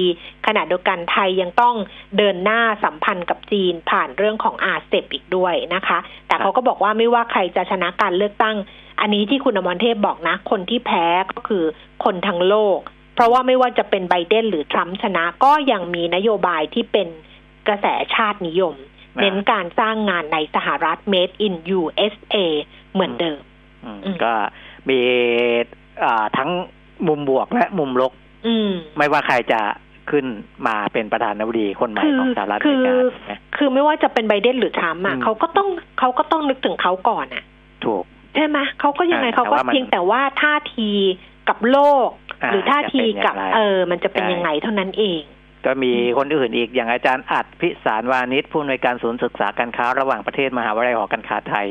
C: ขณะเดียวกันไทยยังต้องเดินหน้าสัมพันธ์กับจีนผ่านเรื่องของอาเซบอีกด้วยนะคะ แต่เขาก็บอกว่าไม่ว่าใครจะชนะการเลือกตั้ง อันนี้ที่คุณอมรเทพบอกนะ คนที่แพ้ก็คือคนทั้งโลก เพราะว่าไม่ว่าจะเป็นไบเดนหรือทรัมป์ชนะ ก็ยังมีนโยบายที่เป็นกระแสชาตินิยม
D: อ่า
C: เน้นการสร้างงานในสหรัฐ made in USA เหมือนเดิม
D: อืม
C: อืม
D: ก็มีอ่าทั้งมุมบวกและมุมลบ
C: อืม
D: ไม่ว่าใครจะขึ้นมาเป็นประธานาธิบดีคนใหม่
C: คือ
D: ของสหรัฐอ
C: คื
D: เม
C: อ
D: ริกานะ
C: คือไม่ว่าจะเป็นไบเดนหรือทรัมป์อะ
D: อืม
C: เขาก็ต้องเขาก็ต้องนึกถึงเขาก่อนอะ
D: ถูก
C: ใช่ไหมเขาก็ยังไง
D: อ่า
C: เขาก็
D: แต่ว่ามัน
C: เพียงแต่ว่าท่าทีกับโลก
D: อ่า
C: หรือท่าทีกับ
D: จะเป็นอย่างไร
C: เออ มันจะเป็น
D: ใช่
C: ยังไงเท่านั้นเอง
D: ก็มีคนอื่นอีกอย่างอาจารย์อัดพิสารวานิชผู้อำนวยการศูนย์ศึกษาการค้าระหว่างประเทศมหาวิทยาลัยหอการค้าไทย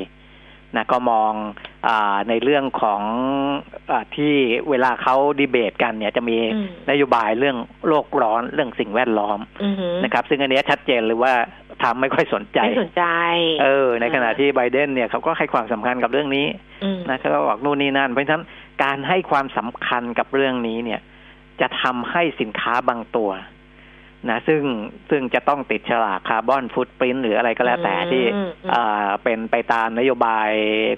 D: นะก็มองอาในเรื่องของอาที่เวลาเขาดีเบตกันเนี่ยจะมี
C: อืม
D: นโยบายเรื่องโลกร้อนเรื่องสิ่งแวดล้อม
C: อือหือ
D: นะครับ ซึ่งอันเนี้ยชัดเจนเลยว่า ทำไม่ค่อยสนใจ
C: ไม่สนใจ
D: เออ ในขณะที่ไบเดนเนี่ยเขาก็ให้ความสำคัญกับเรื่องนี้
C: อืม
D: นะเขาก็บอกนู่นนี่นั่น เพราะฉะนั้นการให้ความสำคัญกับเรื่องนี้เนี่ย จะทำให้สินค้าบางตัวนะซึ่งซึ่งจะต้องติดฉลากคาร์บอนฟุตปรินหรืออะไรก็แล้วแต่ที่
C: อืมอืม
D: อ่าเป็นไปตามนโยบาย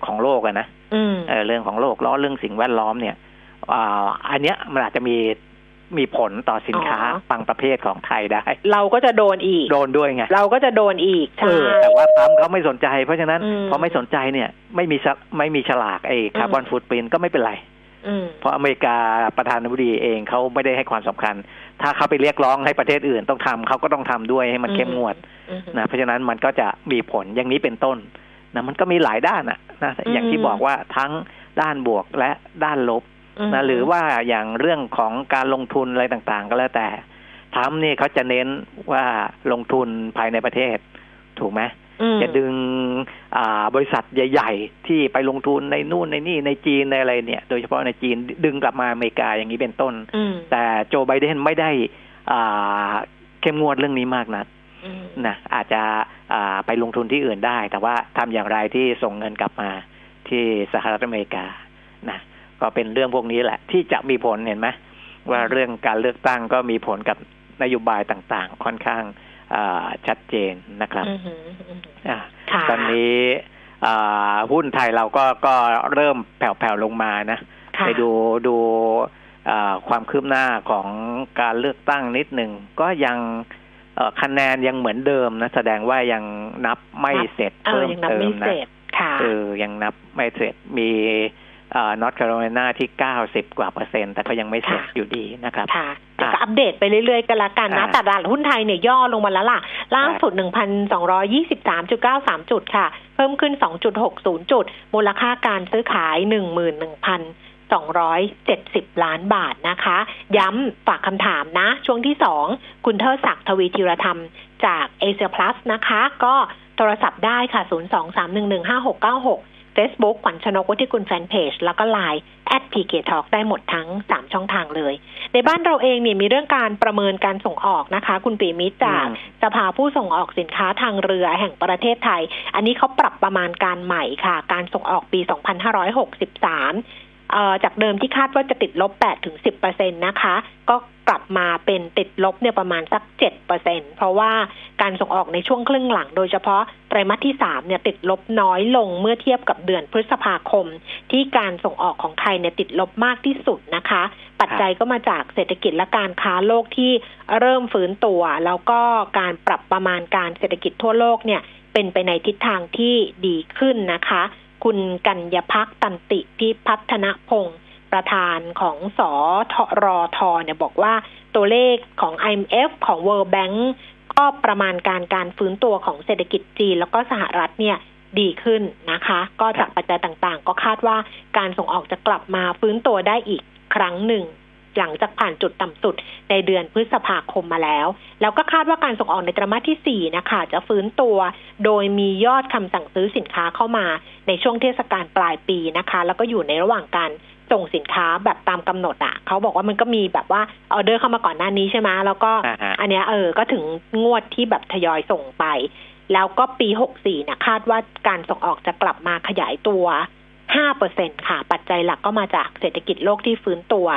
D: ของโลกอะนะ
C: อืม
D: เออเรื่องของโลกล้อเรื่องสิ่งแวดล้อมเนี่ยอ่าอันเนี้ยมันอาจจะมี มีผลต่อสินค้า
C: อ๋อ
D: บางประเภทของไทยได้
C: เราก็จะโดนอีก
D: โดนด้วยไง
C: เราก็จะโดนอีก
D: เอ
C: ใช่
D: อแต่ว่าทรัมป์เขาไม่สนใจ เพราะฉะนั้น
C: อืม
D: พอไม่สนใจเนี่ย ไม่มีฉะไม่มีฉลากไอ้คาร์บอน
C: อืม
D: ฟุตปรินก็ไม่เป็นไร
C: อืม
D: เพราะอเมริกาประธานาธิบดีเองเขาไม่ได้ให้ความสำคัญ ถ้าเขาไปเรียกร้องให้ประเทศอื่นต้องทำเขาก็ต้องทำด้วยให้มันเข้มงวด
C: อืม
D: นะเพราะฉะนั้นมันก็จะมีผลอย่างนี้เป็นต้นนะมันก็มีหลายด้านอะนะอย่างที่
C: อืม
D: บอกว่าทั้งด้านบวกและด้านลบ
C: ม
D: นะหรือว่าอย่างเรื่องของการลงทุนอะไรต่างๆ ก็แล้วแต่ทรัมป์นี่เขาจะเน้นว่าลงทุนภายในประเทศ ถูกไหม
C: อืม
D: จะดึงอ่าบริษัทใหญ่ ๆ ที่ไปลงทุนในนู่นในนี่ในจีนในอะไรเนี่ย โดยเฉพาะในจีนดึงกลับมาอเมริกาอย่างนี้เป็นต้น
C: อืม
D: แต่โจไบเดนไม่ได้อ่าเข้มงวดเรื่องนี้มากนัก
C: อืม
D: นะอาจจะอ่าไปลงทุนที่อื่นได้ แต่ว่าทำอย่างไรที่ส่งเงินกลับมาที่สหรัฐอเมริกานะ ก็เป็นเรื่องพวกนี้แหละ ที่จะมีผลเห็นไหมว่าเรื่องการเลือกตั้งก็มีผลกับนโยบายต่างๆ ค่อนข้างอ่าชัดเจนนะครับ
C: อืมอืมอืม
D: อ่า
C: ค่ะ
D: ตอนนี้อ่าหุ้นไทยเราก็ก็เริ่มแผ่วๆลงมานะ
C: ค่ะ
D: ไปดูดูอ่าความคืบหน้าของการเลือกตั้งนิดหนึ่งก็ยังเอ่อคะแนนยังเหมือนเดิมนะ แสดงว่ายังนับไม่เสร็จ
C: เออ
D: เพิ่ม
C: ยังนับ
D: เติ
C: ไม่
D: ม
C: เส
D: นะ
C: ร็จค่ะ
D: เออยังนับไม่เสร็จมี นอตแคโรไลนาที่เก้าสิบกว่าเปอร์เซ็นต์ แต่ก็ยังไม่เสร็จ
C: ค่ะ
D: อยู่ดีนะครับ
C: ค่ะเดี๋ยวก็อัปเดตไปเรื่อยๆ กันละกันนะ
D: อ่า
C: แต่ตลาดหุ้นไทยเนี่ยย่อลงมาแล้วล่ะ ล่าสุด 1,223.93 จุดค่ะ เพิ่มขึ้น 2.60 จุด มูลค่าการซื้อขาย 11,270 ล้านบาทนะคะ ย้ำฝากคำถามนะ ช่วงที่ 2 คุณเทิดศักดิ์ทวีธีระธรรมจากเอเชียพลัสนะคะ ก็โทรศัพท์ได้ค่ะ 023115696 Facebook ขวัญชนกวุฒิกุลแฟนเพจแล้วก็ Line แอดพีเกทอกได้หมดทั้ง 3 ช่องทางเลย ในบ้านเราเองเนี่ยมีเรื่องการประเมินการส่งออกนะคะ คุณปีมิตรจาก
D: อืม
C: สภาผู้ส่งออกสินค้าทางเรือแห่งประเทศไทย อันนี้เขาปรับประมาณการใหม่ค่ะ การส่งออกปี 2563เอ่อ จากเดิมที่คาดว่าจะติดลบ8-10%นะคะ ก็กลับมาเป็นติดลบเนี่ยประมาณสัก 7%เพราะว่าการส่งออกในช่วงครึ่งหลัง โดยเฉพาะไตรมาสที่ 3 เนี่ยติดลบน้อยลงเมื่อเทียบกับเดือนพฤษภาคม ที่การส่งออกของไทยเนี่ยติดลบมากที่สุดนะคะ ปัจจัยก็มาจากเศรษฐกิจและการค้าโลกที่เริ่มฟื้นตัว แล้วก็การปรับประมาณการเศรษฐกิจทั่วโลกเนี่ยเป็นไปในทิศทางที่ดีขึ้นนะคะ คุณกัญญพักตันติพิพัฒนพงศ์ประธานของสอทรอทเนี่ยบอกว่าตัวเลขของ IMF ของ World Bank ก็ประมาณการการฟื้นตัวของเศรษฐกิจจีน แล้วก็สหรัฐเนี่ยดีขึ้นนะคะ ก็จากปัจจัยต่างๆ ก็คาดว่าการส่งออกจะกลับมาฟื้นตัวได้อีกครั้งหนึ่ง หลังจากผ่านจุดต่ำสุดในเดือนพฤษภาคมมาแล้ว แล้วก็คาดว่าการส่งออกในไตรมาสที่ 4 นะคะ จะฟื้นตัว โดยมียอดคำสั่งซื้อสินค้าเข้ามาในช่วงเทศกาลปลายปีนะคะ แล้วก็อยู่ในระหว่างการส่งสินค้าแบบตามกำหนดอะเขาบอกว่ามันก็มีแบบว่าออเดอร์เข้ามาก่อนหน้านี้ใช่ไหมแล้วก็
D: อ่าฮะ
C: อันเนี้ยเออก็ถึงงวดที่แบบทยอยส่งไป แล้วก็ปี 64เนี่ยคาดว่าการส่งออกจะกลับมาขยายตัว5%ค่ะ ปัจจัยหลักก็มาจากเศรษฐกิจโลกที่ฟื้นตัว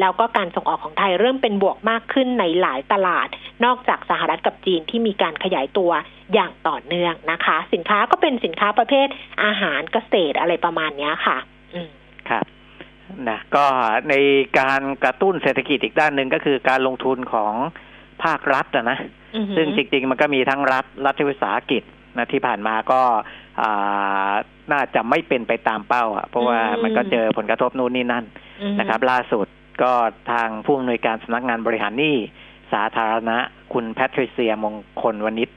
C: แล้วก็การส่งออกของไทยเริ่มเป็นบวกมากขึ้นในหลายตลาด นอกจากสหรัฐกับจีนที่มีการขยายตัวอย่างต่อเนื่องนะคะ สินค้าก็เป็นสินค้าประเภทอาหารเกษตรอะไรประมาณเนี้ยค่ะ อืม
D: ครับนะก็ในการกระตุ้นเศรษฐกิจอีกด้านหนึ่งก็คือการลงทุนของภาครัฐอะนะ
C: อือหือ
D: ซึ่งจริง ๆ มันก็มีทั้งรัฐรัฐวิสาหกิจนะที่ผ่านมาก็อ่าน่าจะไม่เป็นไปตามเป้าอะเพราะว่า
C: อืม
D: มันก็เจอผลกระทบนู่นนี่นั่น
C: อือหือ
D: นะครับ ล่าสุด ก็ทางผู้อำนวยการสำนักงานบริหารหนี้สาธารณะคุณแพทริเซียมงคลวณิช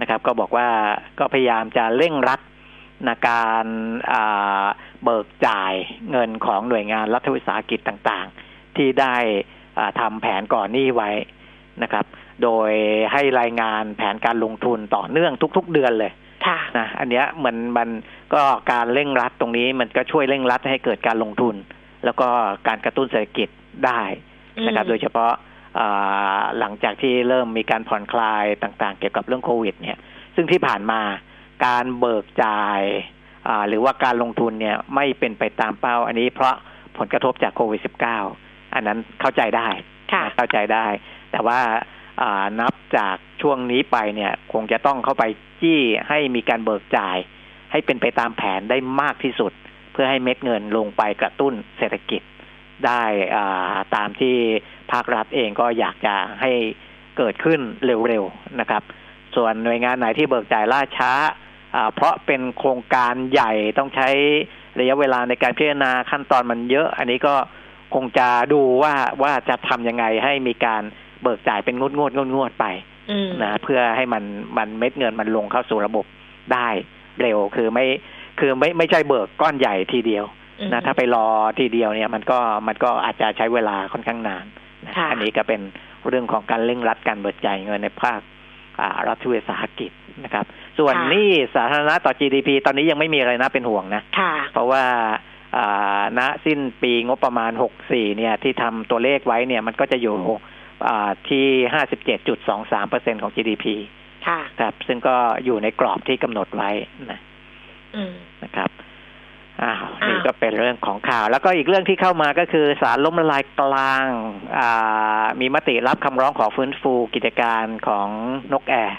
D: นะครับ ก็บอกว่าก็พยายามจะเร่งรัดนะการอ่าเบิกจ่ายเงินของหน่วยงานรัฐวิสาหกิจต่างๆ ที่ได้อ่าทำแผนก่อนหนี้ไว้นะครับ โดยให้รายงานแผนการลงทุนต่อเนื่องทุก ๆ เดือนเลย
C: ค่ะ
D: นะอันเนี้ยมันมันก็การเร่งรัดตรงนี้มันก็ช่วยเร่งรัดให้เกิดการลงทุน แล้วก็การกระตุ้นเศรษฐกิจได้นะครับ โดยเฉพาะอ่าหลังจากที่เริ่มมีการผ่อนคลายต่างๆ เกี่ยวกับเรื่องโควิด เนี่ย ซึ่งที่ผ่านมาการเบิกจ่ายอ่าหรือว่าการลงทุนเนี่ยไม่เป็นไปตามเป้าอันนี้เพราะผลกระทบจากโควิด -19 อันนั้นเข้าใจได้
C: ค่ะ
D: เข้าใจได้ แต่ว่าอ่านับจากช่วงนี้ไปเนี่ยคงจะต้องเข้าไปจี้ให้มีการเบิกจ่าย ให้เป็นไปตามแผนได้มากที่สุดเพื่อให้เม็ดเงินลงไปกระตุ้นเศรษฐกิจได้อ่าตามที่ภาครัฐเองก็อยากจะให้เกิดขึ้นเร็วๆนะครับ ส่วนหน่วยงานไหนที่เบิกจ่ายล่าช้าอ่าเพราะเป็นโครงการใหญ่ต้องใช้ระยะเวลาในการพิจารณาขั้นตอนมันเยอะ อันนี้ก็คงจะดูว่าว่าจะทำยังไงให้มีการเบิกจ่ายเป็นงวดงวดงวดงวดๆไป
C: อืม
D: นะเพื่อให้มันมันเม็ดเงินมันลงเข้าสู่ระบบได้เร็วคือไม่ คือไม่ไม่ใช่เบิกก้อนใหญ่ทีเดียว
C: อืม
D: นะถ้าไปรอทีเดียวเนี่ยมันก็มันก็อาจจะใช้เวลาค่อนข้างนานนะ
C: ค่ะ
D: อันนี้ก็เป็นเรื่องของการเร่งรัดการเบิกจ่ายเงินในภาคอ่ารัฐวิสาหกิจนะครับ ส่วน
C: ค่ะ
D: หนี้สาธารณะต่อ GDP ตอนนี้ยังไม่มีอะไรน่าเป็นห่วงนะ
C: ค่ะ
D: เพราะว่าอ่าณสิ้นปีงบประมาณ 64 เนี่ย ที่ทำตัวเลขไว้เนี่ย มันก็จะอยู่อ่าที่ 57.23เปอร์เซ็นของ GDP
C: ค่ะ
D: ครับซึ่งก็อยู่ในกรอบที่กำหนดไว้นะ
C: อืม
D: นะครับอ้าว
C: อ้าว
D: นี่ก็เป็นเรื่องของข่าว แล้วก็อีกเรื่องที่เข้ามาก็คือสารล้มละลายกลาง อ่า มีมติรับคำร้องขอฟื้นฟูกิจการของนกแอร์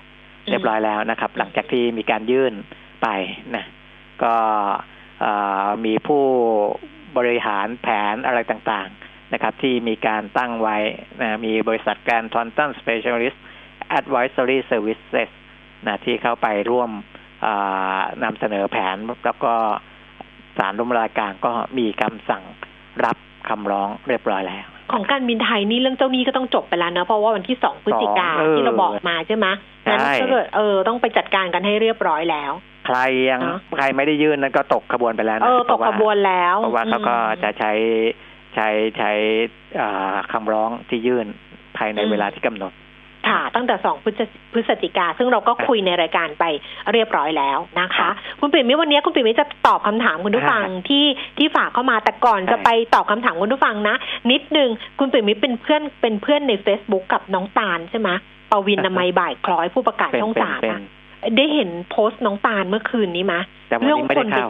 D: เรียบร้อยแล้วนะครับ หลังจากที่มีการยื่นไปนะก็อ่ามีผู้บริหารแผนอะไรต่างๆนะครับ ที่มีการตั้งไว้นะมีบริษัทแกรนทอนตันสเปเชียลิสต์ advisory services นะที่เข้าไปร่วมอ่า นำเสนอแผนแล้วก็ศาลล้มละลายกลางก็มีคำสั่งรับคำร้องเรียบร้อยแล้ว
C: ของการบินไทยนี่เรื่องเจ้าหนี้ก็ต้องจบไปแล้วนะเพราะว่าวันที่สองพฤศจิกา
D: เออ
C: ที่เราบอกมาใช่ไหมงั้น
D: ใช่
C: ก็เกิดเออต้องไปจัดการกันให้เรียบร้อยแล้ว
D: ใครยัง
C: เนอะ
D: ใครไม่ได้ยื่นนั้นก็ตกขบวนไปแล้วนะ
C: เออตก
D: พ
C: ข
D: ราะา
C: บวนแล้ว
D: เพราะว่าเขาก็
C: อืม
D: จะใช้ใช้ใช้อ่าคำร้องที่ยื่นภายใน
C: อืม
D: เวลาที่กำหนด
C: ค่ะตั้งแต่สองพฤศพฤศจิกา ซึ่งเราก็คุยในรายการไปเรียบร้อยแล้วนะ
D: ครั
C: คะ
D: บ
C: คุณปิ่มมิวันนี้คุณปิ่มมิจะตอบคำถามคุณผู้ฟังที่ที่ฝากเข้ามาแต่ก่อน
D: ใช่
C: จะไปตอบคำถามคุณผู้ฟังนะ นิดนึงคุณปิ่มมิเป็นเพื่อนเป็นเพื่อนใน Facebook กับน้องตาลใช่ไหมปวินนามัยบ่ายคล้อยผู้ประกาศ
D: เป็น
C: ช่อง
D: เป็น
C: สาม
D: เป็น
C: อะได้เห็นโพสต์น้องตาลเมื่อคืนนี้มะ
D: แต่วันนี้ไม่ได้เข้า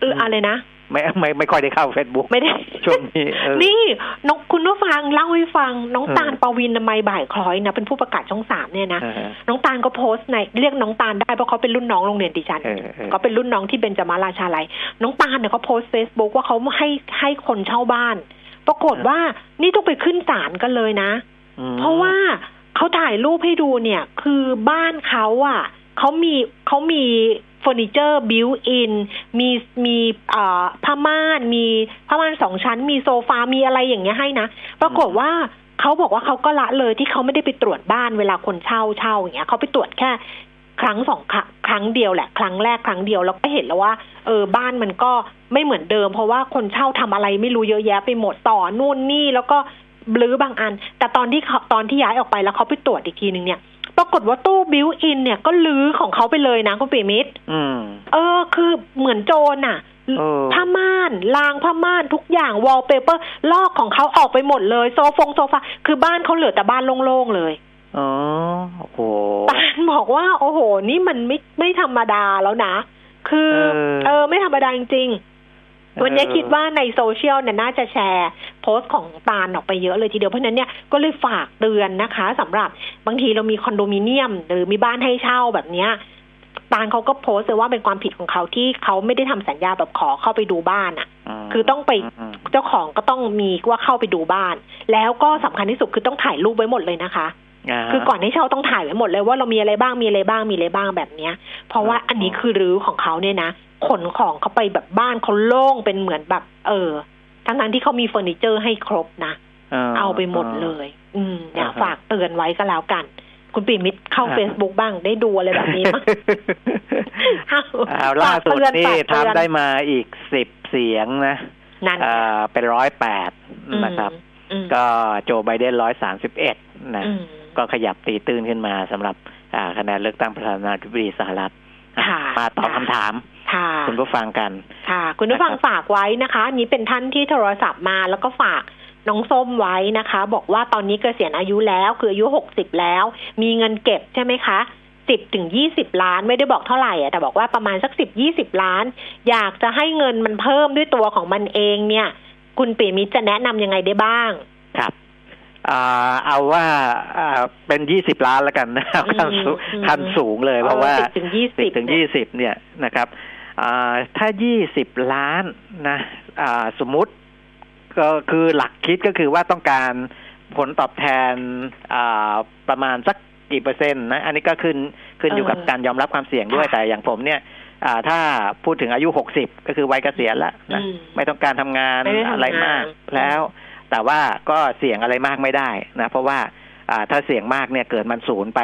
C: เอออะไรนะ
D: ไม่ไม่ไม่ค่อยได้เข้าเฟซบุ๊ก
C: ไม่ได้
D: ช่วงนี้เออ
C: นี่น้องคุณผู้ฟังเล่าให้ฟัง น้อง
D: เออ
C: ตาลปวินนามัยบ่ายคล้อยนะ เป็นผู้ประกาศช่องสามเนี่ยนะ
D: เออ
C: น้องตาลก็โพสต์ในเรียกน้องตาลได้เพราะเขาเป็นรุ่นน้องโรงเรียนดิฉัน
D: เออเออ
C: ก็เป็นรุ่นน้องที่เบนจมาราชาลัยน้องตาลเนี่ยเขาโพสต์เฟซบุ๊กว่าเขาให้ให้คนเช่าบ้าน ปรากฏว่านี่ต้องไปขึ้นศาลกันเลยนะ
D: อืม
C: เพราะว่าเขาถ่ายรูปให้ดูเนี่ย คือบ้านเขาอะเขามีเขามี เฟอร์นิเจอร์ built-in มีมีผ้าม่านมีผ้าม่านสองชั้น มีโซฟา มีอะไรอย่างเงี้ยให้นะ ปรากฏว่าเขาบอกว่าเขาก็ละเลยที่เขาไม่ได้ไปตรวจบ้านเวลาคนเช่าเช่าอย่างเงี้ยเขาไปตรวจแค่ครั้งสองครั้งเดียวแหละ ครั้งแรกครั้งเดียวแล้วก็เห็นแล้วว่า เออบ้านมันก็ไม่เหมือนเดิม เพราะว่าคนเช่าทำอะไรไม่รู้เยอะแยะไปหมดต่อนู่นนี่แล้วก็รื้อบางอัน แต่ตอนที่เขาตอนที่ย้ายออกไปแล้วเขาไปตรวจอีกทีหนึ่งเนี่ย ปรากฏว่าตู้ built-in เนี่ยก็รื้อของเขาไปเลยนะคุณปิมิตร
D: อืม
C: เออ คือเหมือนโจรน่ะ
D: เออ
C: ผ้าม่านรางผ้าม่านทุกอย่างวอลเปเปอร์ ลอกของเขาออกไปหมดเลยโซฟงโซฟาคือบ้านเขาเหลือแต่บ้านโล่งๆเลย
D: อ๋อโอ้โห
C: ตาลบอกว่า โอ้โห นี่มันไม่ไม่ธรรมดาแล้วนะ คือ
D: เออ
C: เออไม่ธรรมดาจริงๆ วันนี้คิดว่าในโซเชียลเนี่ยน่าจะแชร์โพสต์ของตาลออกไปเยอะเลยทีเดียว เพราะฉะนั้นเนี่ยก็เลยฝากเตือนนะคะสำหรับบางทีเรามีคอนโดมิเนียม หรือมีบ้านให้เช่าแบบเนี้ยตาลเขาก็โพสต์เลยว่าเป็นความผิดของเขาที่เขาไม่ได้ทำสัญญาแบบขอเข้าไปดูบ้านอะ
D: ม
C: คือต้องไป
D: อืม
C: เจ้าของก็ต้องมีว่าเข้าไปดูบ้าน แล้วก็สำคัญที่สุดคือต้องถ่ายรูปไว้หมดเลยนะคะาคือก่อนให้เช่าต้องถ่ายไว้หมดเลยว่าเรามีอะไรบ้างมีอะไรบ้างมีอะไรบ้างแบบเนี้ย เพราะว่า
D: อ๋ออั
C: อันนี้คือรื้อของเขาเนี่ยนะ ขนของเขาไปแบบบ้านเขาโล่งเป็นเหมือนแบบ เออ ทั้งทั้งๆที่เขามีเฟอร์นิเจอร์ให้ครบนะเอาไปหมดเลย อืมเนี่ย
D: อ่าฮะ
C: ฝากเตือนไว้ก็แล้วกัน คุณปีมิตรเข้า
D: อ่า
C: เฟซบุ๊กบ้างได้ดูอะไรแบบนี้มั้ย
D: เอาล่าสุดนี่ทำได้มาอีกสิบเสียงนะ
C: นั่น
D: เอ่อเป็นร้อยแปด
C: อืม
D: นะครับ
C: อืม
D: ก็โจไบเดนร้อยสามสิบเอ็ดนะ
C: อืม
D: ก็ขยับตีตื้นขึ้นมาสำหรับอ่าคะแนนเลือกตั้งประธานาธิบดีสหรัฐ
C: ค่ะ
D: มาตอบ
C: ค่ะ
D: คำถาม
C: ค่ะ
D: คุณผู้ฟังกัน
C: ค่ะ คุณผู้ฟัง
D: นะครับ
C: ฝากไว้นะคะอันนี้เป็นท่านที่โทรศัพท์มาแล้วก็ฝากน้องส้มไว้นะคะ บอกว่าตอนนี้เกษียณอายุแล้วคืออายุหกสิบแล้ว มีเงินเก็บใช่ไหมคะสิบถึงยี่สิบล้านไม่ได้บอกเท่าไหร่อะแต่บอกว่าประมาณสักสิบยี่สิบล้าน อยากจะให้เงินมันเพิ่มด้วยตัวของมันเองเนี่ย คุณปีมิตรจะแนะนำยังไงได้บ้าง
D: ครับอ่า เอาว่าอ่าเป็นยี่สิบล้านแล้วกันนะครับ
C: อืม
D: ขั้นสูง
C: อืม
D: ขั้นสูงเลย เพราะว่า
C: สิบถึงยี่
D: สิ
C: สิ
D: บบถึงยี่สิบเนี่ยนะครับอ่าถ้ายี่สิบล้านนะอ่าสมมุติก็คือหลักคิดก็คือว่าต้องการผลตอบแทนอ่าประมาณสักกี่เปอร์เซ็นต์นะอันนี้ก็ขึ้นขึ้นอยู่กับ
C: เออ
D: การยอมรับความเสี่ยงด้วย
C: ค่ะ
D: แต่อย่างผมเนี่ยอ่าถ้าพูดถึงอายุหกสิบก็คือวัยเกษียณแล้วนะ
C: อืม
D: ไม่ต้องการทำงาน
C: ไม่ได้ทำงาน
D: อะไรมากแล้ว แต่ว่าก็เสี่ยงอะไรมากไม่ได้นะเพราะว่าอ่าถ้าเสี่ยงมากเนี่ยเกิดมันสูญไป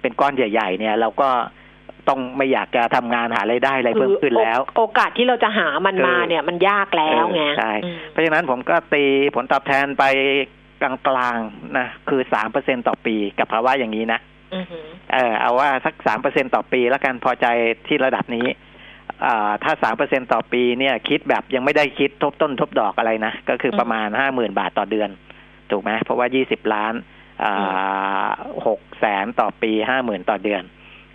D: เป็นก้อนใหญ่ ๆ เนี่ย เราก็ต้องไม่อยากจะทำงานหาไรายได้อะไรเพิ่มขึ้นแล้ว
C: โอกาสที่เราจะหามันมาเนี่ยมันยากแล้วไง
D: เออใช่
C: อืม
D: เพราะฉะนั้นผมก็ตีผลตอบแทนไปกลางๆนะคือสามเปอร์เซ็นต่อปีกับภาวะอย่างนี้นะ
C: อือหือ
D: เออเอาว่าสักสามเปอร์เซ็นต่อปีแล้วกันพอใจที่ระดับนี้อ่า ถ้าสามเปอร์เซ็นต่อปีเนี่ยคิดแบบยังไม่ได้คิดทบต้นทบดอกอะไรนะ ก็คือประมาณห้าหมื่นบาทต่อเดือน ถูกไหมเพราะว่ายี่สิบล้านอ่าหกแสนต่อปีห้าหมื่นต่อเดือน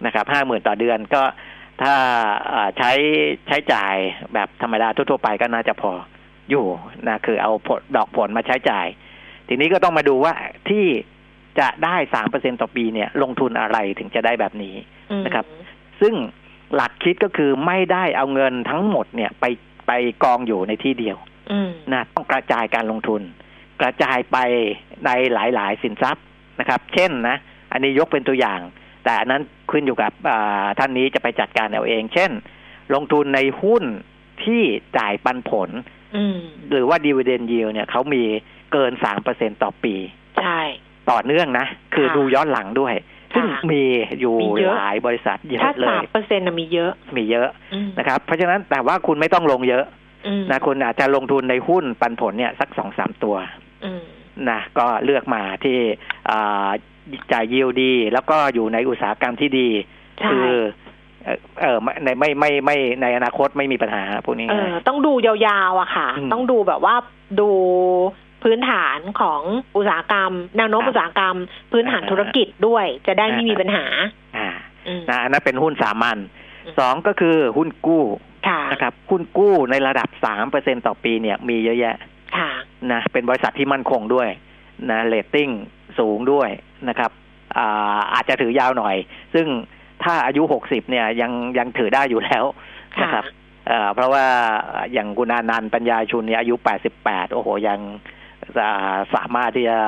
D: นะครับห้าหมื่นต่อเดือนก็ถ้าอ่าใช้ใช้จ่ายแบบธรรมดาทั่ว ๆ ไปก็น่าจะพออยู่นะคือเอาผลดอกผลมาใช้จ่าย ทีนี้ก็ต้องมาดูว่าที่จะได้สามเปอร์เซ็นต่อปีเนี่ย ลงทุนอะไรถึงจะได้แบบนี้
C: อืม
D: นะครับ ซึ่ง หลักคิดก็คือไม่ได้เอาเงินทั้งหมดเนี่ยไปไปกองอยู่ในที่เดียว
C: อืม
D: นะต้องกระจายการลงทุน กระจายไปในหลาย ๆ สินทรัพย์นะครับ เช่นนะ อันนี้ยกเป็นตัวอย่าง แต่อันนั้นขึ้นอยู่กับอ่าท่านนี้จะไปจัดการเอาเอง เช่น ลงทุนในหุ้นที่จ่ายปันผล
C: อืม
D: หรือว่าดีเวเดนยิวเนี่ยเขามีเกินสามเปอร์เซ็นต่อปี
C: ใช่
D: ต่อเนื่องนะ คือ
C: ค่ะ
D: ดูย้อนหลังด้วย ซึ่ง
C: ค่ะ
D: มีอยู่
C: มีเยอะ
D: หลายบริษัทเย
C: ถ้า
D: อะเล
C: สาม
D: ย
C: เปอร์เซ็นต์มีเยอะ
D: มีเยอะ
C: อืม
D: นะครับ เพราะฉะนั้นแต่ว่าคุณไม่ต้องลงเยอะ
C: อืม
D: นะคุณอาจจะลงทุนในหุ้นปันผลเนี่ยสักสองสามตัว
C: อืม
D: นะก็เลือกมาที่อ่าจ่ายยิวดี แล้วก็อยู่ในอุตสาหกรรมที่ดี
C: ใช่
D: คือเออเออไม่ในไม่ไม่ไม่ในอนาคตไม่มีปัญหาพวกนี้
C: เออต้องดูยาวๆอะค่ะ
D: อืม
C: ต้องดูแบบว่าดู พื้นฐานของอุตสาหกรรมแนวโน้ม
D: ครับ
C: อุตสาหกรรม พื้นฐาน
D: อ่า
C: ธุรกิจด้วย จะได้ไม่มีปัญหา
D: อ่า
C: อืม
D: นะอันนั้นเป็นหุ้นสามัญ
C: อืม
D: สองก็คือหุ้นกู้
C: ค่ะ
D: นะครับหุ้นกู้ในระดับสามเปอร์เซ็นต่อปีเนี่ยมีเยอะแยะ
C: ค่ะ
D: นะเป็นบริษัทที่มั่นคงด้วยนะเรตติ้งสูงด้วยนะครับอ่าอาจจะถือยาวหน่อย ซึ่งถ้าอายุหกสิบเนี่ยยังยังถือได้อยู่แล้วนะครับเอ่อเพราะว่าอย่างกุณานันต์ปัญญาชุนเนี่ยอายุแปดสิบแปดโอ้โหยังอ่า สามารถที่จะ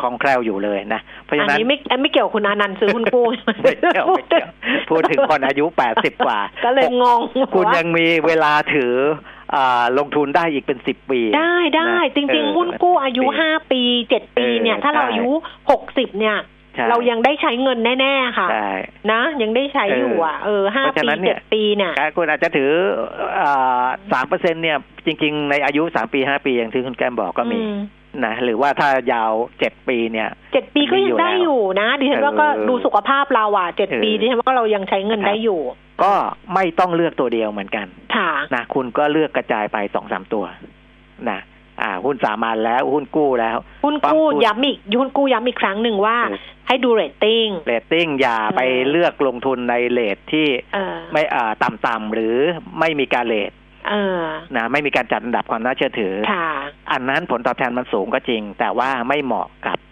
D: คล่องแคล่วอยู่เลยนะ เพราะ
C: อั
D: ฉะ
C: น
D: นั้น
C: นี้ไม่อันไม่เกี่ยวกับคุณอานันต์ซื้อหุ้นกู้
D: ไม่เกี่ยวไม่เกี่ยวพูดถึงคนอายุแปดสิบกว่า
C: ก็เลยงง
D: คุณ
C: ว่า
D: ยังมีเวลาถืออ่าลงทุนได้อีกเป็นสิบปี
C: ได้ได้
D: นะ
C: จริง
D: เออ
C: ๆหุ้นกู้อายุห้าปีเจ็ดปีเนี่ย
D: เออ
C: ถ้าเรา
D: ใช่
C: อายุหกสิบเนี่ย
D: ใช่
C: เรายังได้ใช้เงินแน่ ๆ ค่ะ
D: ใช่
C: นะ ยังได้ใช้อยู่อะเออห้า
D: เพราะฉะ
C: ปี
D: นั้นเนี่
C: เจ็
D: ย
C: ดปีเนี่ย
D: การคุณอาจจะถือสามเปอร์เซ็นเนี่ยจริง ๆ ในอายุสามปีห้าปีอย่างที่คุณแก้มบอกก็มี
C: อืม
D: นะหรือว่าถ้ายาวเจ็ดปีเนี่ย
C: เจ็ดปีก็ยังได้อยู่นะดิฉันว่าก็
D: เออ
C: ดูสุขภาพเราอะเจ็ด
D: เออ
C: ปีดิฉันว่าเรายังใช้เงิน
D: ครับ
C: ได้อยู่
D: ก็ไม่ต้องเลือกตัวเดียวเหมือนกัน
C: ค่ะ
D: นะคุณก็เลือกกระจายไปสองสามตัวนะ อ่า หุ้นสามัญแล้วหุ้นกู้แล้ว
C: หุ้นกู้
D: ปั๊บ
C: ย้ำอีกหุ้นกู้ย้ำอีกครั้งหนึ่งว่า
D: เออ
C: ให้ดูเรตติ้ง
D: เรตติ้งอย่าไป
C: เออ
D: เลือกลงทุนใน rate ที่
C: เออ
D: ไม่อ่าต่ำๆหรือไม่มีการ rate
C: เออ
D: นะไม่มีการจัดอันดับความน่าเชื่อถือ
C: ค่ะ
D: อันนั้นผลตอบแทนมันสูงก็จริง แต่ว่าไม่เหมาะกับอ่า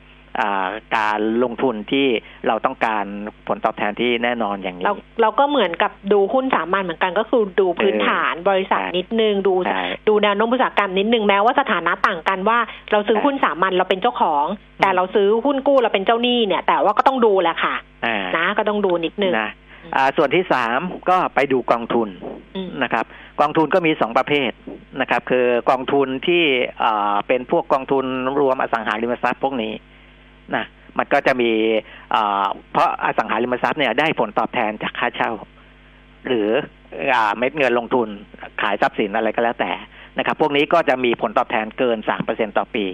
D: การลงทุนที่เราต้องการผลตอบแทนที่แน่นอนอย่างนี้
C: เราเราก็เหมือนกับดูหุ้นสามัญเหมือนกันก็คือดูพื้นฐานบริษัท
D: ใช่
C: นิดนึง ดู
D: ใช่
C: ดูแนวโน้มอุตสาหกรรมนิดนึงแม้ว่าสถานะต่างกันว่า เราซื้อ
D: ใช่
C: หุ้นสามัญเราเป็นเจ้าของ แต่เราซื้อหุ้นกู้เราเป็นเจ้าหนี้เนี่ย แต่ว่าก็ต้องดูแหละค่ะ
D: อ่า
C: นะก็ต้องดูนิดนึง
D: นะอ่าส่วนที่สามก็ไปดูกองทุน
C: อืม
D: นะครับ กองทุนก็มีสองประเภทนะครับ คือกองทุนที่อ่าเป็นพวกกองทุนรวมอสังหาริมทรัพย์พวกนี้ นะมันก็จะมีเพราะอสังหาริมทรัพย์เนี่ยได้ผลตอบแทนจากค่าเช่า หรืออเม็ดเงินลงทุนขายทรัพย์สินอะไรก็แล้วแต่นะครับ พวกนี้ก็จะมีผลตอบแทนเกินสามเปอร์เซ็นต่อปี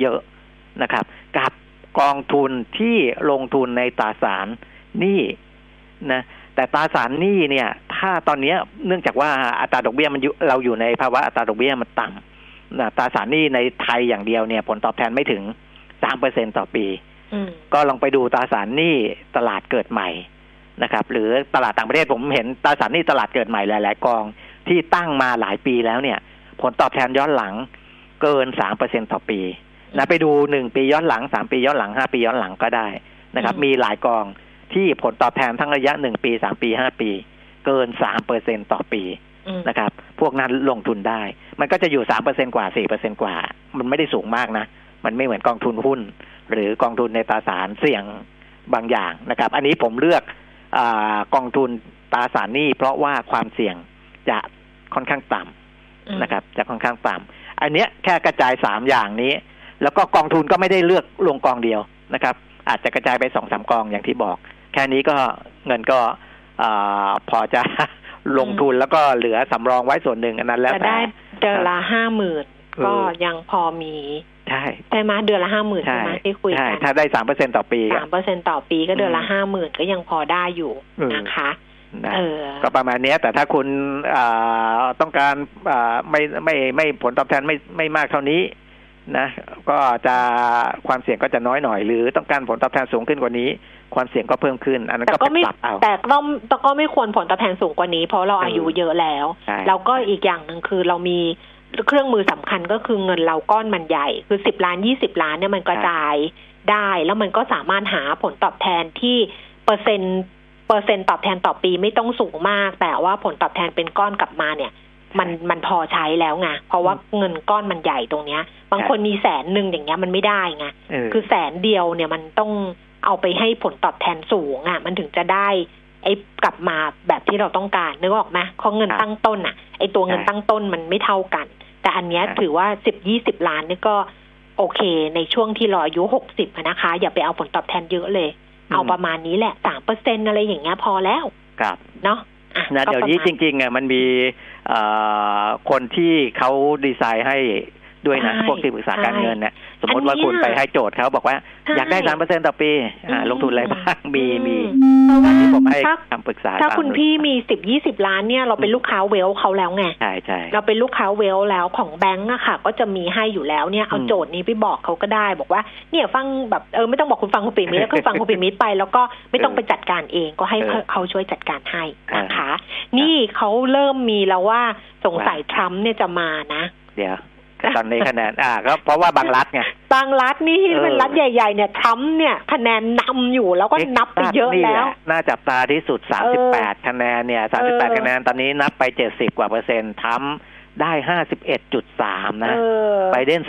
D: เยอะนะครับ กับกองทุนที่ลงทุนในตราสารหนี้นะแต่ตราสารหนี้เนี่ย ถ้าตอนนี้เนื่องจากว่าอัตราดอกเบี้ยมันอยู่เราอยู่ในภาวะอัตราดอกเบี้ยมันต่ำนะตราสารหนี้ในไทยอย่างเดียวเนี่ย ผลตอบแทนไม่ถึง สามเปอร์เซ็นต่อปี
C: อืม
D: ก็ลองไปดูตราสารหนี้ตลาดเกิดใหม่นะครับ หรือตลาดต่างประเทศผมเห็นตราสารหนี้ตลาดเกิดใหม่หลาย ๆ กองที่ตั้งมาหลายปีแล้วเนี่ย ผลตอบแทนย้อนหลังเกินสามเปอร์เซ็นต่อปีนะไปดูหนึ่งปีย้อนหลังสามปีย้อนหลังห้าปีย้อนหลังก็ได้นะครับ
C: อืม
D: มีหลายกองที่ผลตอบแทนทั้งระยะหนึ่งปีสามปีห้าปี เกินสามเปอร์เซ็นต่อปี
C: อืม
D: นะครับ พวกนั้นลงทุนได้ มันก็จะอยู่สามเปอร์เซ็นกว่าสี่เปอร์เซ็นกว่า มันไม่ได้สูงมากนะ มันไม่เหมือนกองทุนหุ้น หรือกองทุนในตราสารเสี่ยงบางอย่างนะครับ อันนี้ผมเลือกอากองทุนตราสารหนี้เพราะว่าความเสี่ยงจะค่อนข้างต่ำ
C: อืม
D: นะครับ จะค่อนข้างต่ำอันเนี้ยแค่กระจายสามอย่างนี้ แล้วก็กองทุนก็ไม่ได้เลือกลงกองเดียวนะครับ อาจจะกระจายไปสองสามกองอย่างที่บอก แค่นี้ก็เงินก็อาพอจะลงทุนแล้วก็เหลือสำรองไว้ส่วนหนึ่งอันนั้นแล้ว
C: จะ
D: แต่
C: ได้เดือนละห้าหมื่น
D: เออ
C: ก็ยังพอมี
D: ใช่
C: ใช่ไหมเดือนละห้าหมื่น
D: ใช่
C: ใช่ไหมที่คุย
D: ใช่
C: กัน
D: ถ้าได้สามเปอร์เซ็นต่อปี
C: สามเปอร์เซ็นต่อปีก็เดือนละ
D: อืม
C: ห้าหมื่นก็ยังพอได้อยู่
D: เออ
C: นะคะ
D: นะ
C: เออ
D: ก็ประมาณเนี้ยแต่ถ้าคุณอ่าต้องการอ่าไม่ไม่ไม่ผลตอบแทนไม่ไม่มากเท่านี้นะ ก็จะความเสี่ยงก็จะน้อยหน่อย หรือต้องการผลตอบแทนสูงขึ้นกว่านี้ ความเสี่ยงก็เพิ่มขึ้น อันนั้น
C: แต่
D: ก็
C: ก็
D: ไป
C: ไม่
D: ปรับเอา
C: แต่ก็แต่ก็ไม่ควรผลตอบแทนสูงกว่านี้ เพราะเรา
D: เอออ
C: อายุเยอะแล้ว
D: ใช่
C: แล้วก็อีกอย่างหนึ่งคือเรามี เครื่องมือสำคัญก็คือเงินเราก้อนมันใหญ่ คือสิบล้านยี่สิบล้านเนี่ยมันกระจายได้ แล้วมันก็สามารถหาผลตอบแทนที่เปอร์เซ็นต์เปอร์เซ็นต์ตอบแทนต่อปีไม่ต้องสูงมาก แต่ว่าผลตอบแทนเป็นก้อนกลับมาเนี่ย มันมันพอใช้แล้วไงเพราะว่าเงินก้อนมันใหญ่ตรงเนี้ย บางคนมีแสนหนึ่งอย่างเงี้ยมันไม่ได้ไง
D: เออ
C: คือแสนเดียวเนี่ยมันต้องเอาไปให้ผลตอบแทนสูงอะ มันถึงจะได้ ไอ้กลับมาแบบที่เราต้องการนึกออกไหมเพราะเงิน
D: ครับ
C: ตั้งต้นอะไอ้ตัวเงิน
D: ใช่
C: ตั้งต้นมันไม่เท่ากัน แต่อันเนี้ย
D: ครับ
C: ถือว่าสิบยี่สิบล้านนี่ก็โอเค ในช่วงที่รออายุหกสิบนะคะ อย่าไปเอาผลตอบแทนเยอะเลย เอาประมาณนี้แหละสามเปอร์เซ็นอะไรอย่างเงี้ยพอแล้ว
D: ครับ
C: เนาะอะ
D: นะ
C: ก็
D: เดี๋ยวนี้
C: ประ
D: จ
C: มาณ
D: ริงๆอะมันมีเอ่อคนที่เขาดีไซน์ให้ด้วยนะ
C: ใช่
D: พวกที่ปรึกษาการ
C: ใช่
D: เงินเนี่ย สมมติว่า
C: อันเนี้ย
D: คุณไปให้โจทย์เขาบอกว่า
C: ใช่
D: อยากได้สามเปอร์เซ็นต่อปีอ่า
C: อืม
D: ลงทุนอะไรบ้างมีมี
C: เพราะว่า
D: ที่ผมให้
C: ถ้า
D: คำปรึกษา
C: ถ้า
D: ตม
C: คุณพี่มีสิบยี่สิบล้านเนี่ยเราเป็นลูกค้าเวลเขาแล้วไง
D: ใช่ใช่
C: เราเป็นลูกค้าเวลแล้วของแบงก์อะค่ะ ก็จะมีให้อยู่แล้วเนี่ยเอา
D: อืม
C: โจทย์นี้ไปบอกเขาก็ได้ บอกว่าเนี่ยฟังแบบเออไม่ต้องบอกคุณฟังคุณปิ่มิตรแล้วก็ฟังคุณปิ่มิตรไป แล้วก็ไม่ต้องไปจัดการเองก็ให้
D: เออ
C: เขาช่วยจัดการให้นะคะ
D: เออ
C: นี่เขาเริ่มมีแล้วว่าสงสัยทรัมป์เนี่ยจะมานะ
D: เดี๋ยว ตอนนี้คะแนนอ่าก็เพราะว่าบางรัฐไง
C: บางรัฐนี่ที่
D: เออ
C: เป็นรัฐใหญ่ ๆ เนี่ยทรัมป์เนี่ยคะแนนนำอยู่แล้วก็นับไปเยอะ
D: นี่
C: แล้ว
D: หะน่าจับตาที่สุด
C: เออ
D: 38 คะแนนเนี่ย
C: เออ
D: 38 คะแนนตอนนี้นับไป 70 กว่าเปอร์เซ็นต์ทำได้ 51.3 นะ
C: เออ
D: ไบเดน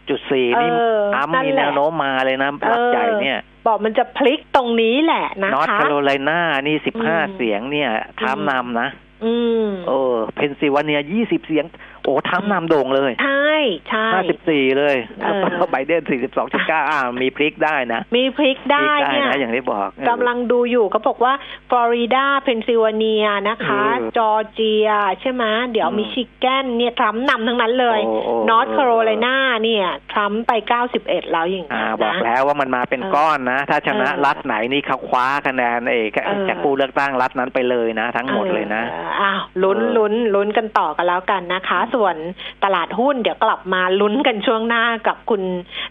D: 47.4 นี่
C: เออ
D: ทำ
C: นั่น
D: มี
C: แหละ
D: แนวโน้มมาเลยนะรัฐใหญ่เนี่ย
C: บอกมันจะพลิกตรงนี้แหละนะ
D: นอร์ท
C: คะ
D: แคโรไลนานี่
C: อืม
D: 15 เสียงเนี่ยทำนำนะ
C: อืม
D: เออเพนซิลเวเนีย 20 เสียงโอ้ทำนำโด่งเลย
C: ใช่ใช่
D: 54เลย
C: เออ
D: แล้วก็ไบเดน42.9อ่ามีพลิกได้นะ
C: มีพลิกได้
D: พลิก
C: เนี่ย
D: นะอย่างที่บอกเออ
C: กำลังดูอยู่ก็บอกว่าฟลอริดาเพนซิลเวเนียนะคะ
D: เออ
C: จอร์เจีย ใช่ไหมเดี๋ยว
D: อืม
C: มิชิแกนเนี่ยทรัมป์นำทั้งนั้นเลย
D: โอ้โอ้
C: นอร์ท
D: เออ
C: แคโรไลนาเนี่ยทรัมป์ไป91แล้วอย่าง
D: อ่า
C: นี้ย
D: บอก
C: นะ
D: แล้วว่ามันมาเป็น
C: เออ
D: ก้อนนะ ถ้าชนะ
C: เออ
D: รัฐไหนนี่เขาคว้าคะแนนเอก
C: เออ
D: จากผู้เลือกตั้งรัฐนั้นไปเลยนะ ทั้งหมดเลยนะ
C: อออ้าวลุ้น
D: เออ
C: ลุ้นลุ้นกันต่อกันแล้วกันนะคะส่วนตลาดหุ้นเดี๋ยวกลับมาลุ้นกันช่วงหน้ากับคุณ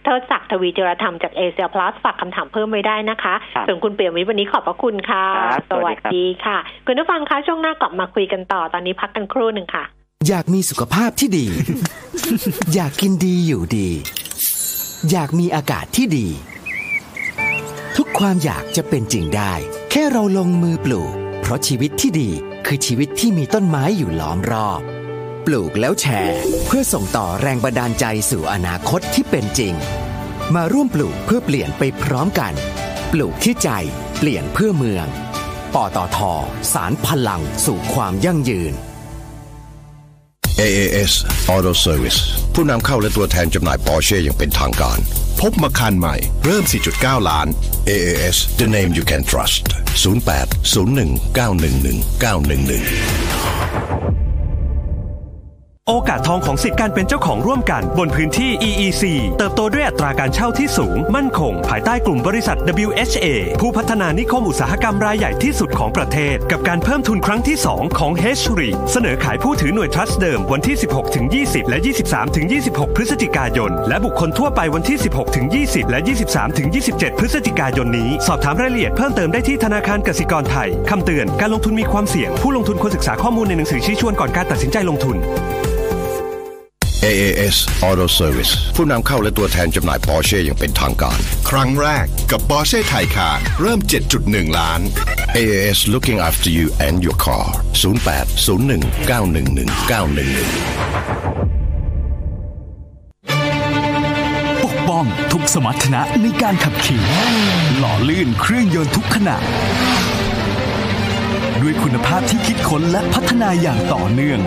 C: เทิดศักดิ์ทวีเจรธรรมจากเอเชียพลัสฝากคำถามเพิ่มไว้ได้นะคะ
D: ครับ
C: ส่วนคุณเปียมิตรวันนี้ขอบพระคุณค่ะ
D: ครับ
C: ส
D: สวั
C: วั
D: ส
C: ส
D: ดีครับ
C: ดีค่ะ คุณผู้ฟังคะช่วงหน้ากลับมาคุยกันต่อตอนนี้พักกันครู่หนึ่งค่ะ
E: อยากมีสุขภาพที่ดี อยากกินดีอยู่ดี อยากมีอากาศที่ดี ทุกความอยากจะเป็นจริงได้ แค่เราลงมือปลูก เพราะชีวิตที่ดีคือชีวิตที่มีต้นไม้อยู่ล้อมรอบป ลูกแล้วแชร์ เพื่อส่งต่อแรงบันดาลใจสู่อนาคตที่เป็นจริง มาร่วมปลูกเพื่อเปลี่ยนไปพร้อมกัน ปลูกที่ใจเปลี่ยนเพื่อเมืองปตทสารพลังสู่ความยั่งยืน
F: AAS Auto Service ผู้นำเข้าและตัวแทนจำหน่ายปอร์เช่อย่างเป็นทางการ พบมาคันใหม่ เริ่ม 4.9 ล้าน AAS the name you can trust 0801911911
G: โอกาสทองของสิทธิการเป็นเจ้าของร่วมกัน บนพื้นที่ EEC เติบโตด้วยอัตราการเช่าที่สูง มั่นคง ภายใต้กลุ่มบริษัท WHA ผู้พัฒนานิคมอุตสาหกรรมรายใหญ่ที่สุดของประเทศ กับการเพิ่มทุนครั้งที่ 2 ของ h r e เสนอขายผู้ถือหน่วยทรัสต์เดิมวันที่ 16ถึง20 และ 23ถึง26 พฤศจิกายน และบุคคลทั่วไปวันที่ 16ถึง20 และ 23ถึง27 พฤศจิกายนนี้ สอบถามรายละเอียดเพิ่มเติมได้ที่ธนาคารกสิกรไทยคำเตือนการลงทุนมีความเสี่ยง ผู้ลงทุนควรศึกษาข้อมูลในหนังสือชี้ชวนก่อนการตัดสินใจลงทุน
F: AAS Auto Service ผู้นำเข้าและตัวแทนจำหน่ายปอร์เช่อย่างเป็นทางการ
H: ครั้งแรกกับปอร์เช่ Taycan เริ่ม 7.1 ล้าน
F: AAS looking after you and your car 0801911911
I: ปกป้องทุกสมรรถนะในการขับขี่หล่อลื่นเครื่องยนต์ทุกขณะด้วยคุณภาพที่คิดค้นและพัฒนาอย่างต่อเนื่อง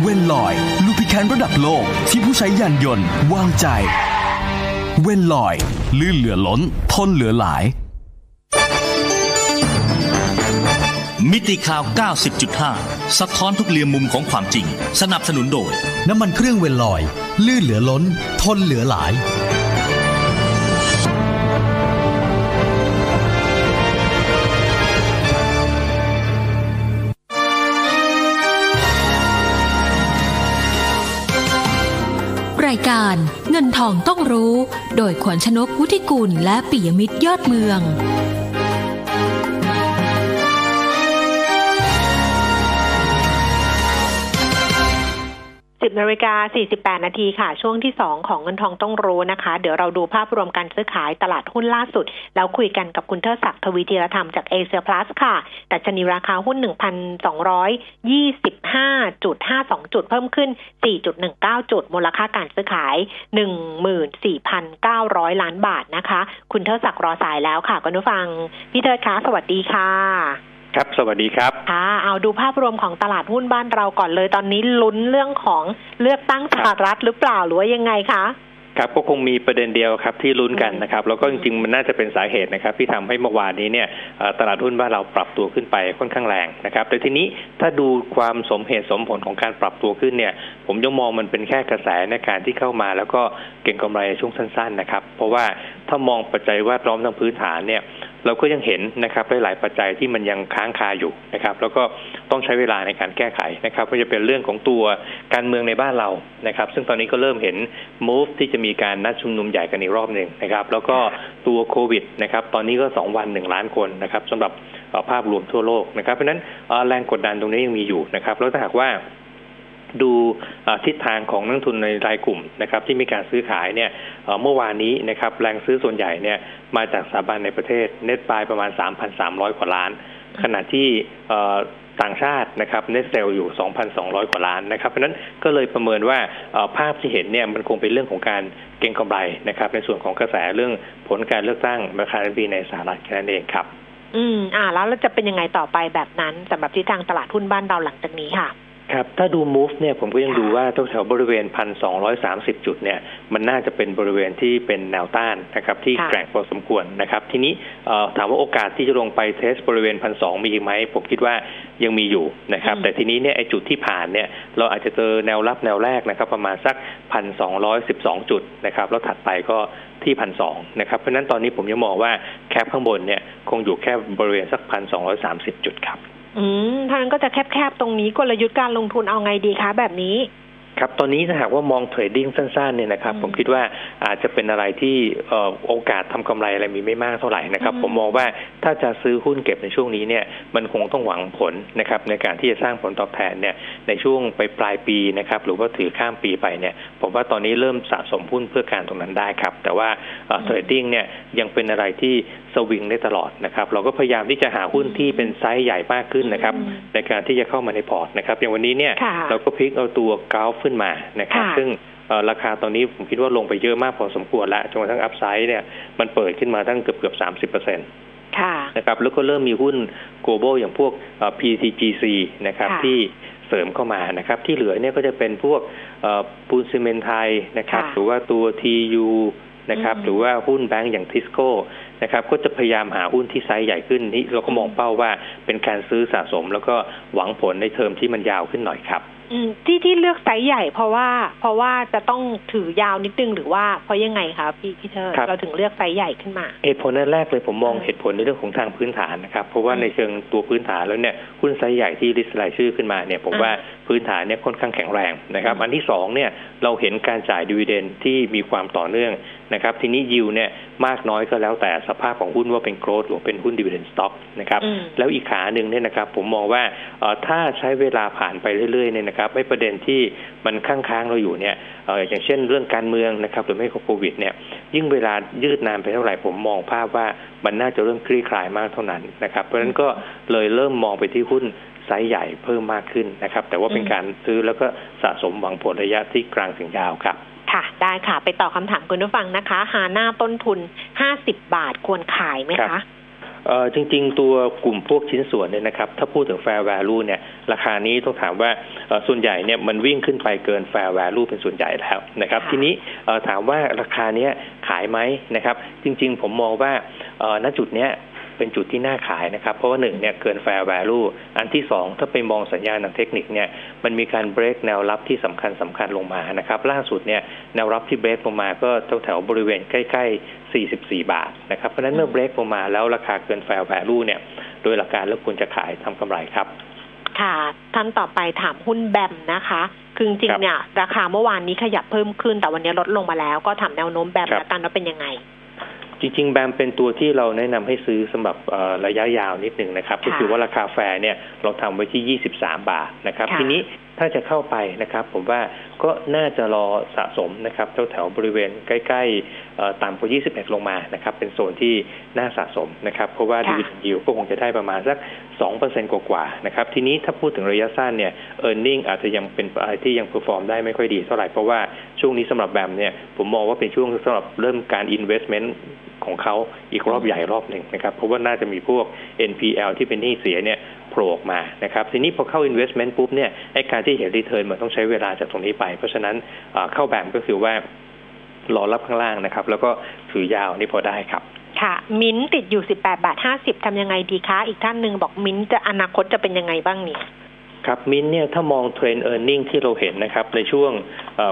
I: เวนลอยลูพิแค นระดับโลกที่ผู้ใช้ยานยนต์วางใจ เวนลอย ลื่นเหลือล้น ทนเหลือหลาย
J: มิติข่าว 90.5 สะท้อนทุกเรียมมุมของความจริง สนับสนุนโดย
K: น้ำมันเครื่องเวนลอย ลื่นเหลือล้น ทนเหลือหลาย
B: รายการเงินทองต้องรู้ โดยขวัญชนกวุฒิกุลและปิยมิตรยอดเมือง
C: 10นาฬิกา48นาทีค่ะ ช่วงที่2ของเงินทองต้องรู้นะคะ เดี๋ยวเราดูภาพรวมการซื้อขายตลาดหุ้นล่าสุด แล้วคุยกันกับคุณเทิดศักดิ์ทวีธีรธรรมจากเอเชียพลัสค่ะแต่ชนีราคาหุ้น1,225.52จุดเพิ่มขึ้น4.19จุด มูลค่าการซื้อขาย14,900ล้านบาทนะคะ คุณเทิดศักดิ์รอสายแล้วค่ะคุณผู้ฟังพี่เทิดคะสวัสดีค่ะ
L: ครับ สวัสดีครับ
C: ค่ะเอาดูภาพรวมของตลาดหุ้นบ้านเราก่อนเลย ตอนนี้ลุ้นเรื่องของเลือกตั้งสหรัฐหรือเปล่าหรือว่ายังไงคะ
L: ครับก็คงมีประเด็นเดียวครับที่ลุ้นกันนะครับแล้วก็จริงๆมันน่าจะเป็นสาเหตุนะครับ ที่ทำให้เมื่อวานนี้เนี่ยตลาดหุ้นบ้านเราปรับตัวขึ้นไปค่อนข้างแรงนะครับ แต่ทีนี้ถ้าดูความสมเหตุสมผลของการปรับตัวขึ้นเนี่ย ผมยังมองมันเป็นแค่กระแสในการที่เข้ามา แล้วก็เก่งกำไรช่วงสั้น ๆนะครับ เพราะว่าถ้ามองปัจจัยแวดล้อมทางพื้นฐานเนี่ย เราก็ยังเห็นนะครับหลายๆปัจจัยที่มันยังค้างคาอยู่นะครับ แล้วก็ต้องใช้เวลาในการแก้ไขนะครับก็จะเป็นเรื่องของตัวการเมืองในบ้านเรานะครับ ซึ่งตอนนี้ก็เริ่มเห็น move ที่จะมีการนัดชุมนุมใหญ่กันอีกรอบหนึ่งนะครับ แล้วก็ตัวโควิดนะครับ ตอนนี้ก็สองวันหนึ่งล้านคนนะครับสำหรับภาพรวมทั่วโลกนะครับ เพราะฉะนั้นแรงกดดันตรงนี้ยังมีอยู่นะครับ แล้วถ้าหากว่า ดูทิศทางของนักทุนในรายกลุ่มนะครับ ที่มีการซื้อขายเนี่ยเมื่อวานนี้นะครับแรงซื้อส่วนใหญ่เนี่ยมาจากสถาบันในประเทศเน็ตปลายประมาณ 3,300 กว่าล้าน ขณะที่ต่างชาตินะครับเน็ตเซลอยู่ 2,200 กว่าล้านนะครับเพราะนั้นก็เลยประเมินว่าภาพที่เห็นเนี่ยมันคงเป็นเรื่องของการเก็งกำไรนะครับในส่วนของกระแสเรื่องผลการเลือกตั้งประธานาธิบดีในสหรัฐแค่นั้นเองครับ
C: อืม อ่า แล้วจะเป็นยังไงต่อไปแบบนั้นสำหรับทิศทางตลาดหุ้นบ้านเราหลังจากนี้ค่ะ
L: ครับ ถ้าดู move เนี่ยผมก็ยังดูว่าแถวบริเวณพันสองร้อยสามสิบจุดเนี่ยมันน่าจะเป็นบริเวณที่เป็นแนวต้านนะครับที่แกร่งพอสมควรนะครับ ทีนี้ถามว่าโอกาสที่จะลงไปเทสบริเวณพันสองมีอีกไหม ผมคิดว่ายังมีอยู่นะครับ แต่ทีนี้เนี่ยไอจุดที่ผ่านเนี่ยเราอาจจะเจอแนวรับแนวแรกนะครับประมาณสักพันสองร้อยสิบสองจุดนะครับแล้วถัดไปก็ที่พันสองนะครับเพราะนั้นตอนนี้ผมยังมองว่าแคปข้างบนเนี่ยคงอยู่แค่บริเวณสักพันสองร้อยสามสิบจุดครับ
C: อืมทางนั้นก็จะแคบๆตรงนี้กลยุทธ์การลงทุนเอาไงดีคะแบบนี้
L: ครับ ตอนนี้ถ้าหากว่ามองเทรดดิ้งสั้นๆเนี่ยนะครับ ผมคิดว่าอาจจะเป็นอะไรที่โอกาสทำกำไรอะไรมีไม่มากเท่าไหร่นะครับ ผมมองว่าถ้าจะซื้อหุ้นเก็บในช่วงนี้เนี่ย มันคงต้องหวังผลนะครับในการที่จะสร้างผลตอบแทนเนี่ยในช่วงไปปลายปีนะครับ หรือว่าถือข้ามปีไปเนี่ย ผมว่าตอนนี้เริ่มสะสมหุ้นเพื่อการตรงนั้นได้ครับ แต่ว่า trading เนี่ยยังเป็นอะไรที่สวิงได้ตลอดนะครับ เราก็พยายามที่จะหาหุ้นที่เป็นไซส์ใหญ่มากขึ้นนะครับ ในการที่จะเข้ามาในพอร์ตนะครับ อย่างวันนี้เนี่ยเราก็พลิกเอาตัว GULF ขึ้นมานะครับ ซึ่งราคาตอนนี้ผมคิดว่าลงไปเยอะมากพอสมควรแล้วจนกระทั่ง upside เนี่ยมันเปิดขึ้นมาตั้งเกือบเกือบสามสิบเปอร์เซ็นต์นะครับแล้วก็เริ่มมีหุ้น global อย่างพวก PTTGC นะครับที่เสริมเข้ามานะครับ ที่เหลือเนี่ยก็จะเป็นพวกปูนซีเมนไทยนะครับ หรือว่าตัว TU นะครับ หรือว่าหุ้นแบงก์อย่างทิสโก้ นะครับก็จะพยายามหาหุ้นที่ไซส์ใหญ่ขึ้นนี่เราก็มองเป้าว่าเป็นการซื้อสะสม แล้วก็หวังผลในเทอมที่มันยาวขึ้นหน่อยครับ
C: อืมที่ที่เลือกไซส์ใหญ่เพราะว่า เพราะว่าจะต้องถือยาวนิดนึงหรือว่าเพราะยังไงคะพี่พี่เชิด
L: ครับ
C: เราถึงเลือกไซส์ใหญ่ขึ้นมา
L: เหตุผลแรกเลยผมมองเหตุผลในเรื่องของทางพื้นฐานนะครับ เพราะว่าในเชิงตัวพื้นฐานแล้วเนี่ยหุ้นไซส์ใหญ่ที่ list รายชื่อขึ้นมาเนี่ยผมว่าพื้นฐานเนี่ยค่อนข้างแข็งแรงนะครับ อันที่สองเนี่ยเราเห็นการจ่าย dividend ที่มีความต่อเนื่อง นะครับทีนี้ยิวเนี่ยมากน้อยก็แล้วแต่สภาพของหุ้นว่าเป็น growth หรือเป็นหุ้น dividend stock นะครับ
C: อืม
L: แล้วอีกขาหนึ่งเนี่ยนะครับผมมองว่าเอ่อถ้าใช้เวลาผ่านไปเรื่อยๆเนี่ยนะครับไม่ประเด็นที่มันค้างๆเราอยู่เนี่ยเอ่ออย่างเช่นเรื่องการเมืองนะครับหรือไม่ก็โควิดเนี่ยยิ่งเวลายืดนานไปเท่าไหร่ผมมองภาพว่ามันน่าจะเริ่มคลี่คลายมากเท่านั้นนะครับเพราะฉะนั้นก็เลยเริ่มมองไปที่หุ้นไซส์ใหญ่เพิ่มมากขึ้นนะครับ แต่ว่าเป็นการซื้อแล้วก็สะสมหวังผลระยะที่กลางถึงยาวครับ
C: ค่ะ ได้ค่ะ ไปตอบคำถามคุณผู้ฟังนะคะหาหน้าต้นทุนห้าสิบบาทควรขายไหม
L: ครั
C: คะ
L: บเอ่อจริง ๆ ตัวกลุ่มพวกชิ้นส่วนเนี่ยนะครับ ถ้าพูดถึง fair value เนี่ย ราคานี้ต้องถามว่าเอ่อส่วนใหญ่เนี่ยมันวิ่งขึ้นไปเกิน fair value เป็นส่วนใหญ่แล้วนะครับ ทีนี้เอ่อถามว่าราคาเนี้ยขายไหมนะครับ จริง ๆ ผมมองว่าเอ่อณจุดเนี้ย เป็นจุดที่น่าขายนะครับ เพราะว่าหนึ่งเนี่ยเกิน fair value อันที่สองถ้าไปมองสัญญาณทางเทคนิคเนี่ยมันมีการ break แนวรับที่สำคัญสำคัญลงมานะครับล่าสุดเนี่ยแนวรับที่ break ลงมาก็แถวๆบริเวณใกล้ ๆ 44 บาทนะครับเพราะฉะนั้นเมื่อ break ลงมาแล้วราคาเกิน fair value เนี่ยโดยหลักการแล้วควรจะขายทำกำไรครับ
C: ค่ะท่านต่อไปถามหุ้นแบมนะคะคือจริง
L: ครับ
C: ๆเนี่ยราคาเมื่อวานนี้ขยับเพิ่มขึ้นแต่วันนี้ลดลงมาแล้ว ก็ถามแนวโน้มแบม
L: ครับ
C: แล้วกันว่าเป็นยังไง
L: จริงๆ แบมเป็นตัวที่เราแนะนำให้ซื้อสำหรับเอ่อระยะยาวนิดหนึ่งนะครับ ก็คือว่าราคาแฟร์เนี่ยเราทำไว้ที่ 23 บาทนะครับ
C: ค่ะ
L: ทีนี้ถ้าจะเข้าไปนะครับ ผมว่าก็น่าจะรอสะสมนะครับแถวๆบริเวณใกล้ๆเอ่อ ต่ำกว่า 21 ลงมานะครับเป็นโซนที่น่าสะสมนะครับเพราะว่าดี
C: ค่ะ
L: เวเดนยิวก็คงจะได้ประมาณสัก 2%กว่าๆนะครับทีนี้ถ้าพูดถึงระยะสั้นเนี่ย e a r n i n g อาจจะยังเป็นอะไรที่ยัง perform ได้ไม่ค่อยดีเท่าไหร่ เพราะว่าช่วงนี้สำหรับ BAM เนี่ยผมมองว่าเป็นช่วงสำหรับเริ่มการ investment ของเขาอีกรอบใหญ่รอบหนึ่งนะครับเพราะว่าน่าจะมีพวก NPL ที่เป็นหนี้เสียเนี่ยโผล่ออกมานะครับทีนี้พอเข้า investment ปุ๊บเนี่ยไอ้การที่เห็น return มันต้องใช้เวลาจากตรงนี้ไป เพราะฉะนั้นเอ่อเข้า BAM ก็คือว่า รอรับข้างล่างนะครับ แล้วก็ถือยาวนี่พอได้ครับ
C: ค่ะ มิ้นท์ติดอยู่18บาท50ทำยังไงดีคะ อีกท่านหนึ่งบอกมิ้นท์จะอนาคตจะเป็นยังไงบ้างเนี่ย
L: ครับมินเนี่ยถ้ามอง trend e a r n i n g ที่เราเห็นนะครับในช่วง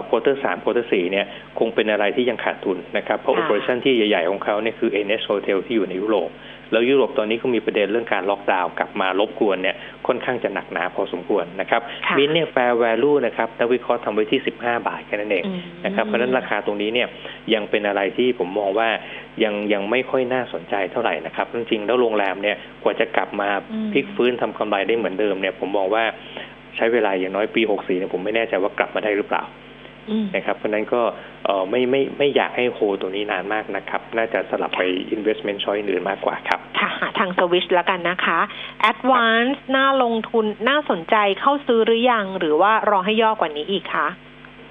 L: quarter สาม quarter สี่เนี่ยคงเป็นอะไรที่ยังขาดทุนนะครับ เพราะ
C: ค่ะ
L: operation ที่ใหญ่ ๆ ของเขาเนี่ยคือ NH Hotel ที่อยู่ในยุโรป แล้วยุโรปตอนนี้ก็มีประเด็นเรื่องการล็อกดาวน์กลับมารบกวนเนี่ยค่อนข้างจะหนักหนาพอสมควรนะครับ
C: ค่ะ
L: มินเนี่ย fair value นะครับนักวิเคราะห์ทำไว้ที่ 15 บาทแค่นั้นเอง
C: อืม
L: นะครับเพราะฉะนั้นราคาตรงนี้เนี่ยยังเป็นอะไรที่ผมมองว่ายังยังไม่ค่อยน่าสนใจเท่าไหร่นะครับจริงๆแล้วโรงแรมเนี่ยกว่าจะกลับมา
C: อืม
L: พลิกฟื้นทำกำไรได้เหมือนเดิมเนี่ยผมมองว่าใช้เวลาอย่างน้อยปี 64เนี่ยผมไม่แน่ใจว่ากลับมาได้หรือเปล่า
C: อืม
L: นะครับเพราะฉะนั้นก็เอ่อไม่ไม่ไม่อยากให้โฮตัวนี้นานมากนะครับ น่าจะสลับไป investment choice อื่นมากกว่าครับ
C: ค่ะหาทางสวิชแล้วกันนะคะ Advance น่าลงทุนน่าสนใจเข้าซื้อหรือยัง หรือว่ารอให้ย่อกว่านี้อีกคะ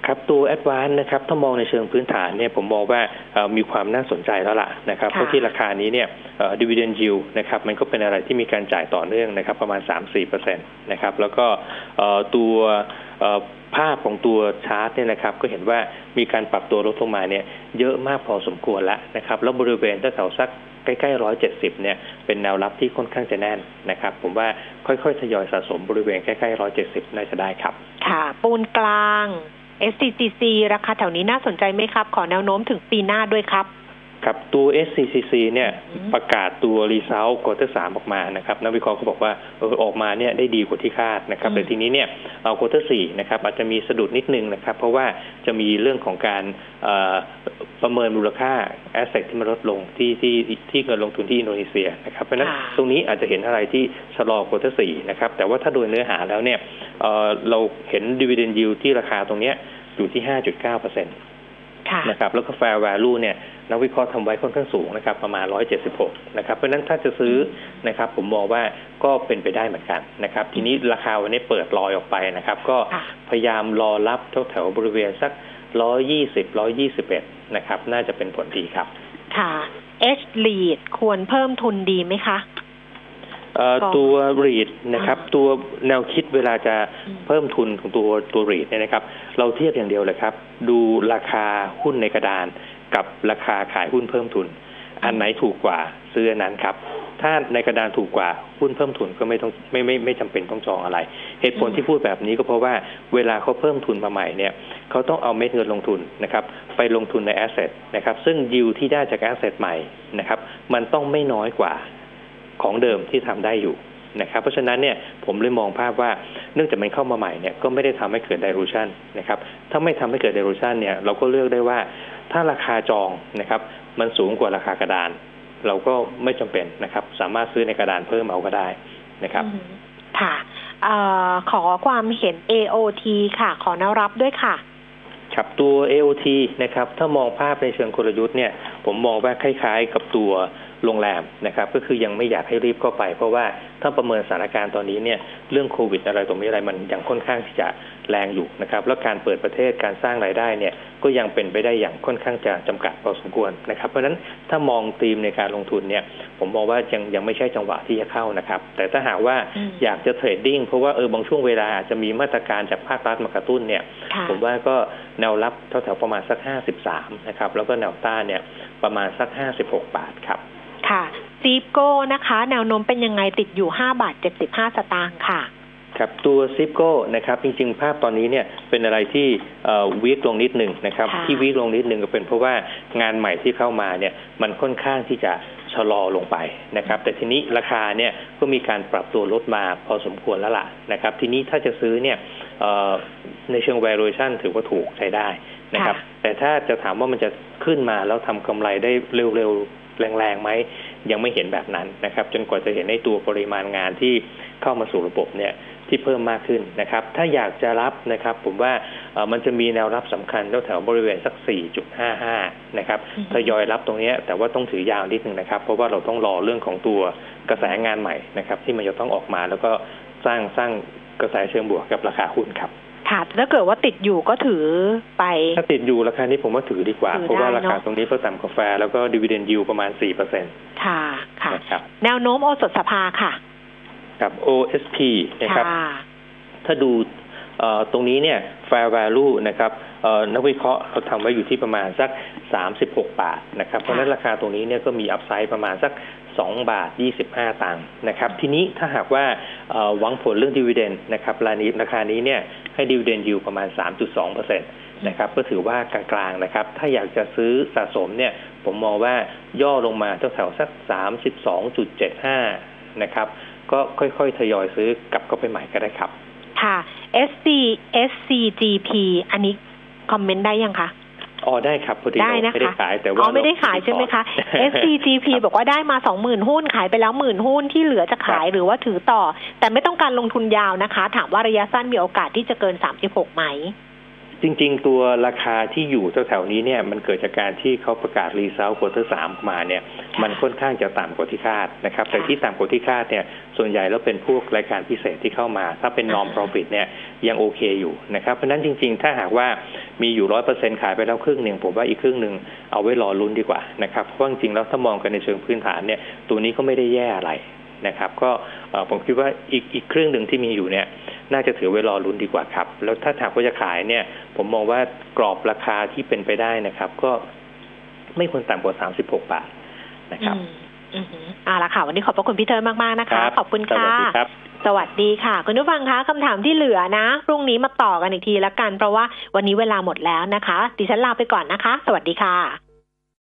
L: ครับตัว Advance นะครับถ้ามองในเชิงพื้นฐานเนี่ยผมมองว่าเอ่อมีความน่าสนใจแล้วล่ะนะครับ
C: ค่ะ
L: เพราะที่ราคานี้เนี่ยเอ่อ dividend yield นะครับมันก็เป็นอะไรที่มีการจ่ายต่อเนื่องนะครับประมาณ 3-4%นะครับแล้วก็เอ่อตัวเอ่อ ภาพของตัวชาร์ตเนี่ยนะครับก็เห็นว่ามีการปรับตัวลดลงมาเนี่ยเยอะมากพอสมควรแล้วนะครับแล้วบริเวณแถวๆสักใกล้ๆร้อยเจ็ดสิบเนี่ยเป็นแนวรับที่ค่อนข้างจะแน่นนะครับ ผมว่าค่อยๆทยอยสะสมบริเวณใกล้ๆร้อยเจ็ดสิบน่าจะได้ครับ
C: ค่ะ ปูนกลาง SCCC ราคาแถวนี้น่าสนใจไหมครับ ขอแนวโน้มถึงปีหน้าด้วยครับ
L: ครับตัว SCCC เนี่ย
C: อืม
L: ประกาศตัว result quarter สามออกมานะครับนักวิเคราะห์ก็บอกว่าเออออกมาเนี่ยได้ดีกว่าที่คาดนะครับ
C: อืม
L: แต่ทีนี้เนี่ยเอา quarter สี่นะครับอาจจะมีสะดุดนิดนึงนะครับ เพราะว่าจะมีเรื่องของการเอ่อประเมินมูลค่า asset ที่มันลดลงที่ที่ที่เงินลงทุนที่อินโดนีเซียนะครับเพราะฉะนั้น
C: ค่ะ
L: ตรงนี้อาจจะเห็นอะไรที่ชะลอ quarter สี่นะครับแต่ว่าถ้าโดยเนื้อหาแล้วเนี่ยเอ่อเราเห็นดีเวเดนยิวที่ราคาตรงเนี้ยอยู่ที่ 5.9เปอร์เซ็นต์
C: ค่ะ
L: นะครับแล้วก็ fair value เนี่ยนักวิเคราะห์ทำไว้ค่อนข้างสูงนะครับประมาณ 176 นะครับเพราะฉะนั้นถ้าจะซื้อนะครับผมมองว่าก็เป็นไปได้เหมือนกันนะครับทีนี้ราคาวันนี้เปิดลอยออกไปนะครับก็
C: ค่ะ
L: พยายามรอรับแถวแถวๆบริเวณสัก 120 121 นะครับน่าจะเป็นผลดีครับ
C: ค่ะ H lead ควรเพิ่มทุนดีไหมคะ
L: เอ่อ
C: ก็
L: ตัวรีดนะครับตัวแนวคิดเวลาจะเพิ่มทุนของตัวตัวรีดเนี่ยนะครับ เราเทียบอย่างเดียวเลยครับ ดูราคาหุ้นในกระดาน กับราคาขายหุ้นเพิ่มทุน อันไหนถูกกว่าซื้ออันนั้นครับ ถ้าในกระดานถูกกว่าหุ้นเพิ่มทุนก็ไม่ต้องไม่ไม่ไม่จำเป็นต้องจองอะไร เหตุผลที่พูดแบบนี้ก็เพราะว่าเวลาเขาเพิ่มทุนมาใหม่เนี่ยเขาต้องเอาเม็ดเงินลงทุนนะครับไปลงทุนใน asset นะครับซึ่งยิวที่ได้จาก asset ใหม่นะครับมันต้องไม่น้อยกว่า ของเดิมที่ทำได้อยู่นะครับเพราะฉะนั้นเนี่ยผมเลยมองภาพว่าเนื่องจากมันเข้ามาใหม่เนี่ยก็ไม่ได้ทำให้เกิด dilution นะครับถ้าไม่ทำให้เกิด dilution เนี่ยเราก็เลือกได้ว่าถ้าราคาจองนะครับมันสูงกว่าราคากระดาน เราก็ไม่จำเป็นนะครับ สามารถซื้อในกระดานเพิ่มเอาก็ได้นะครับ
C: อืมค่ะเอ่อขอความเห็น AOT ค่ะ ขอแนวรับด้วยค่ะ
L: ครับตัว AOT นะครับถ้ามองภาพในเชิงกลยุทธ์เนี่ยผมมองว่าคล้ายๆ กับตัว โรงแรมนะครับก็คือยังไม่อยากให้รีบเข้าไป เพราะว่าถ้าประเมินสถานการณ์ตอนนี้เนี่ยเรื่องโควิดอะไรตรงนี้อะไรมันยังค่อนข้างที่จะแรงอยู่นะครับแล้วการเปิดประเทศการสร้างรายได้เนี่ยก็ยังเป็นไปได้อย่างค่อนข้างจะจำกัดพอสมควรนะครับเพราะฉะนั้นถ้ามองธีมในการลงทุนเนี่ยผมมองว่ายังยังไม่ใช่จังหวะที่จะเข้านะครับ แต่ถ้าหากว่า
C: อืม
L: อยากจะ trading เพราะว่าเออบางช่วงเวลาอาจจะมีมาตรการจากภาครัฐมากระตุ้นเนี่ย
C: ค่ะ
L: ผมว่าก็แนวรับแถวๆประมาณสัก 53 นะครับ แล้วก็แนวต้านเนี่ยประมาณสัก 56 บาทครับ
C: ค่ะซีฟโก้นะคะ แนวโน้มเป็นยังไงติดอยู่ห้าบาทเจ็ดสิบห้าสตางค์ค่ะ
L: ครับตัวซีฟโก้นะครับจริงๆ ภาพตอนนี้เนี่ยเป็นอะไรที่วีคลงนิดหนึ่งนะครับ
C: ค่ะ
L: ที่วีคลงนิดหนึ่งก็เป็นเพราะว่างานใหม่ที่เข้ามาเนี่ยมันค่อนข้างที่จะชะลอลงไปนะครับแต่ทีนี้ราคาเนี่ยก็มีการปรับตัวลดมาพอสมควรแล้วล่ะนะครับทีนี้ถ้าจะซื้อเนี่ยเอ่อในเชิง valuation ถือว่าถูกใช้ได้นะครับแต่ถ้าจะถามว่ามันจะขึ้นมาแล้วทำกำไรได้เร็วๆ แรงๆไหมยังไม่เห็นแบบนั้นนะครับ จนกว่าจะเห็นในตัวปริมาณงานที่เข้ามาสู่ระบบเนี่ยที่เพิ่มมากขึ้นนะครับ ถ้าอยากจะรับนะครับ ผมว่าเอ่อมันจะมีแนวรับสำคัญแถวๆบริเวณสัก 4.55 นะครับ
C: อือฮึ
L: ทยอยรับตรงเนี้ยแต่ว่าต้องถือยาวนิดนึงนะครับ เพราะว่าเราต้องรอเรื่องของตัวกระแสงานใหม่นะครับ ที่มันจะต้องออกมาแล้วก็สร้างสร้างกระแสเชิงบวกกับราคาหุ้นครับ
C: ค่ะถ้าเกิดว่าติดอยู่ก็ถือไป
L: ถ้าติดอยู่ราคานี้ผมว่าถือดีกว่า
C: ถือ
L: เพราะว่า
C: ได้
L: ราคา
C: เนอะ
L: ตรงนี้ก็ต่ำกว่าแฟร์แล้วก็ดีเวเดนยิวประมาณ4%เปอร์เซ็นต์
C: ค่ะค่ะ
L: นะครับ
C: แนวโน้มโอสถสภาค่ะ
L: กับ OSP นะครับ
C: ค่ะ
L: ถ้าดูเอ่อตรงนี้เนี่ย fair value นะครับเอ่อนักวิเคราะห์เขาทำไว้อยู่ที่ประมาณสัก 36 บาทนะครับ เพราะฉะนั้นราคาตรงนี้เนี่ยก็มีอัพไซด์ประมาณสัก 2 บาท 25ตังค์นะครับ ทีนี้ถ้าหากว่าหวังผลเรื่องดีเวเดนนะครับราคานี้ราคานี้เนี่ยให้ดีเวเดนอยิวประมาณ 3.2เปอร์เซ็นต์นะครับ ก็ถือว่ากลางๆนะครับ ถ้าอยากจะซื้อสะสมเนี่ย ผมมองว่าย่อลงมาแถวๆสัก 32.75 นะครับ ก็ค่อยๆ ทยอยซื้อกลับเข้าไปใหม่ก็ได้ครับ
C: ค่ะ SC SCGP อันนี้คอมเมนต์ได้ยังคะ
L: อ๋อได้ครับพอดี
C: ได้
L: เรา
C: นะคะ
L: ไม่ได้ขายแต่ว่า
C: อ๋อไม่ได้
L: เร
C: ขายใช่ไหมคะ
L: ถือต่อ
C: SCGP บอกว่าได้มาสองหมื่นหุ้นขายไปแล้วหมื่นหุ้นที่เหลือจะขายหรือว่าถือต่อ แต่ไม่ต้องการลงทุนยาวนะคะ ถามว่าระยะสั้นมีโอกาสที่จะเกินสามสิบหกไหม
L: จริง ๆ ตัวราคาที่อยู่แถวๆนี้เนี่ยมันเกิดจากการที่เขาประกาศ result quarter สามมาเนี่ยมันค่อนข้างจะต่ำกว่าที่คาดนะครับแต่ที่ต่ำกว่าที่คาดเนี่ยส่วนใหญ่แล้วเป็นพวกรายการพิเศษที่เข้ามา ถ้าเป็น norm profit เนี่ยยังโอเคอยู่นะครับเพราะนั้นจริง ๆ ถ้าหากว่ามีอยู่ร้อยเปอร์เซ็นขายไปแล้วครึ่งหนึ่งผมว่าอีกครึ่งหนึ่งเอาไว้รอลุ้นดีกว่านะครับเพราะจริงๆแล้วถ้ามองกันในเชิงพื้นฐานเนี่ยตัวนี้ก็ไม่ได้แย่อะไรนะครับก็ผมคิดว่าอีกอีกครึ่งหนึ่งที่มีอยู่เนี่ย น่าจะถือไว้รอลุ้นดีกว่าครับ แล้วถ้าถามว่าจะขายเนี่ย ผมมองว่ากรอบราคาที่เป็นไปได้นะครับ ก็ไม่ควรต่ำกว่า36บาทนะครับ
C: อืมอือหือเอาละค่ะ วันนี้ขอบพระคุณพี่เทิร์นมาก ๆ นะคะ
L: ครับ
C: ขอบคุณ
L: สวั
C: ค่ะ
L: สดีครับ
C: สวัสดีค่ะ คุณผู้ฟังคะคำถามที่เหลือนะ พรุ่งนี้มาต่อกันอีกทีละกัน เพราะว่าวันนี้เวลาหมดแล้วนะคะ ดิฉันลาไปก่อนนะคะ สวัสดีค่ะ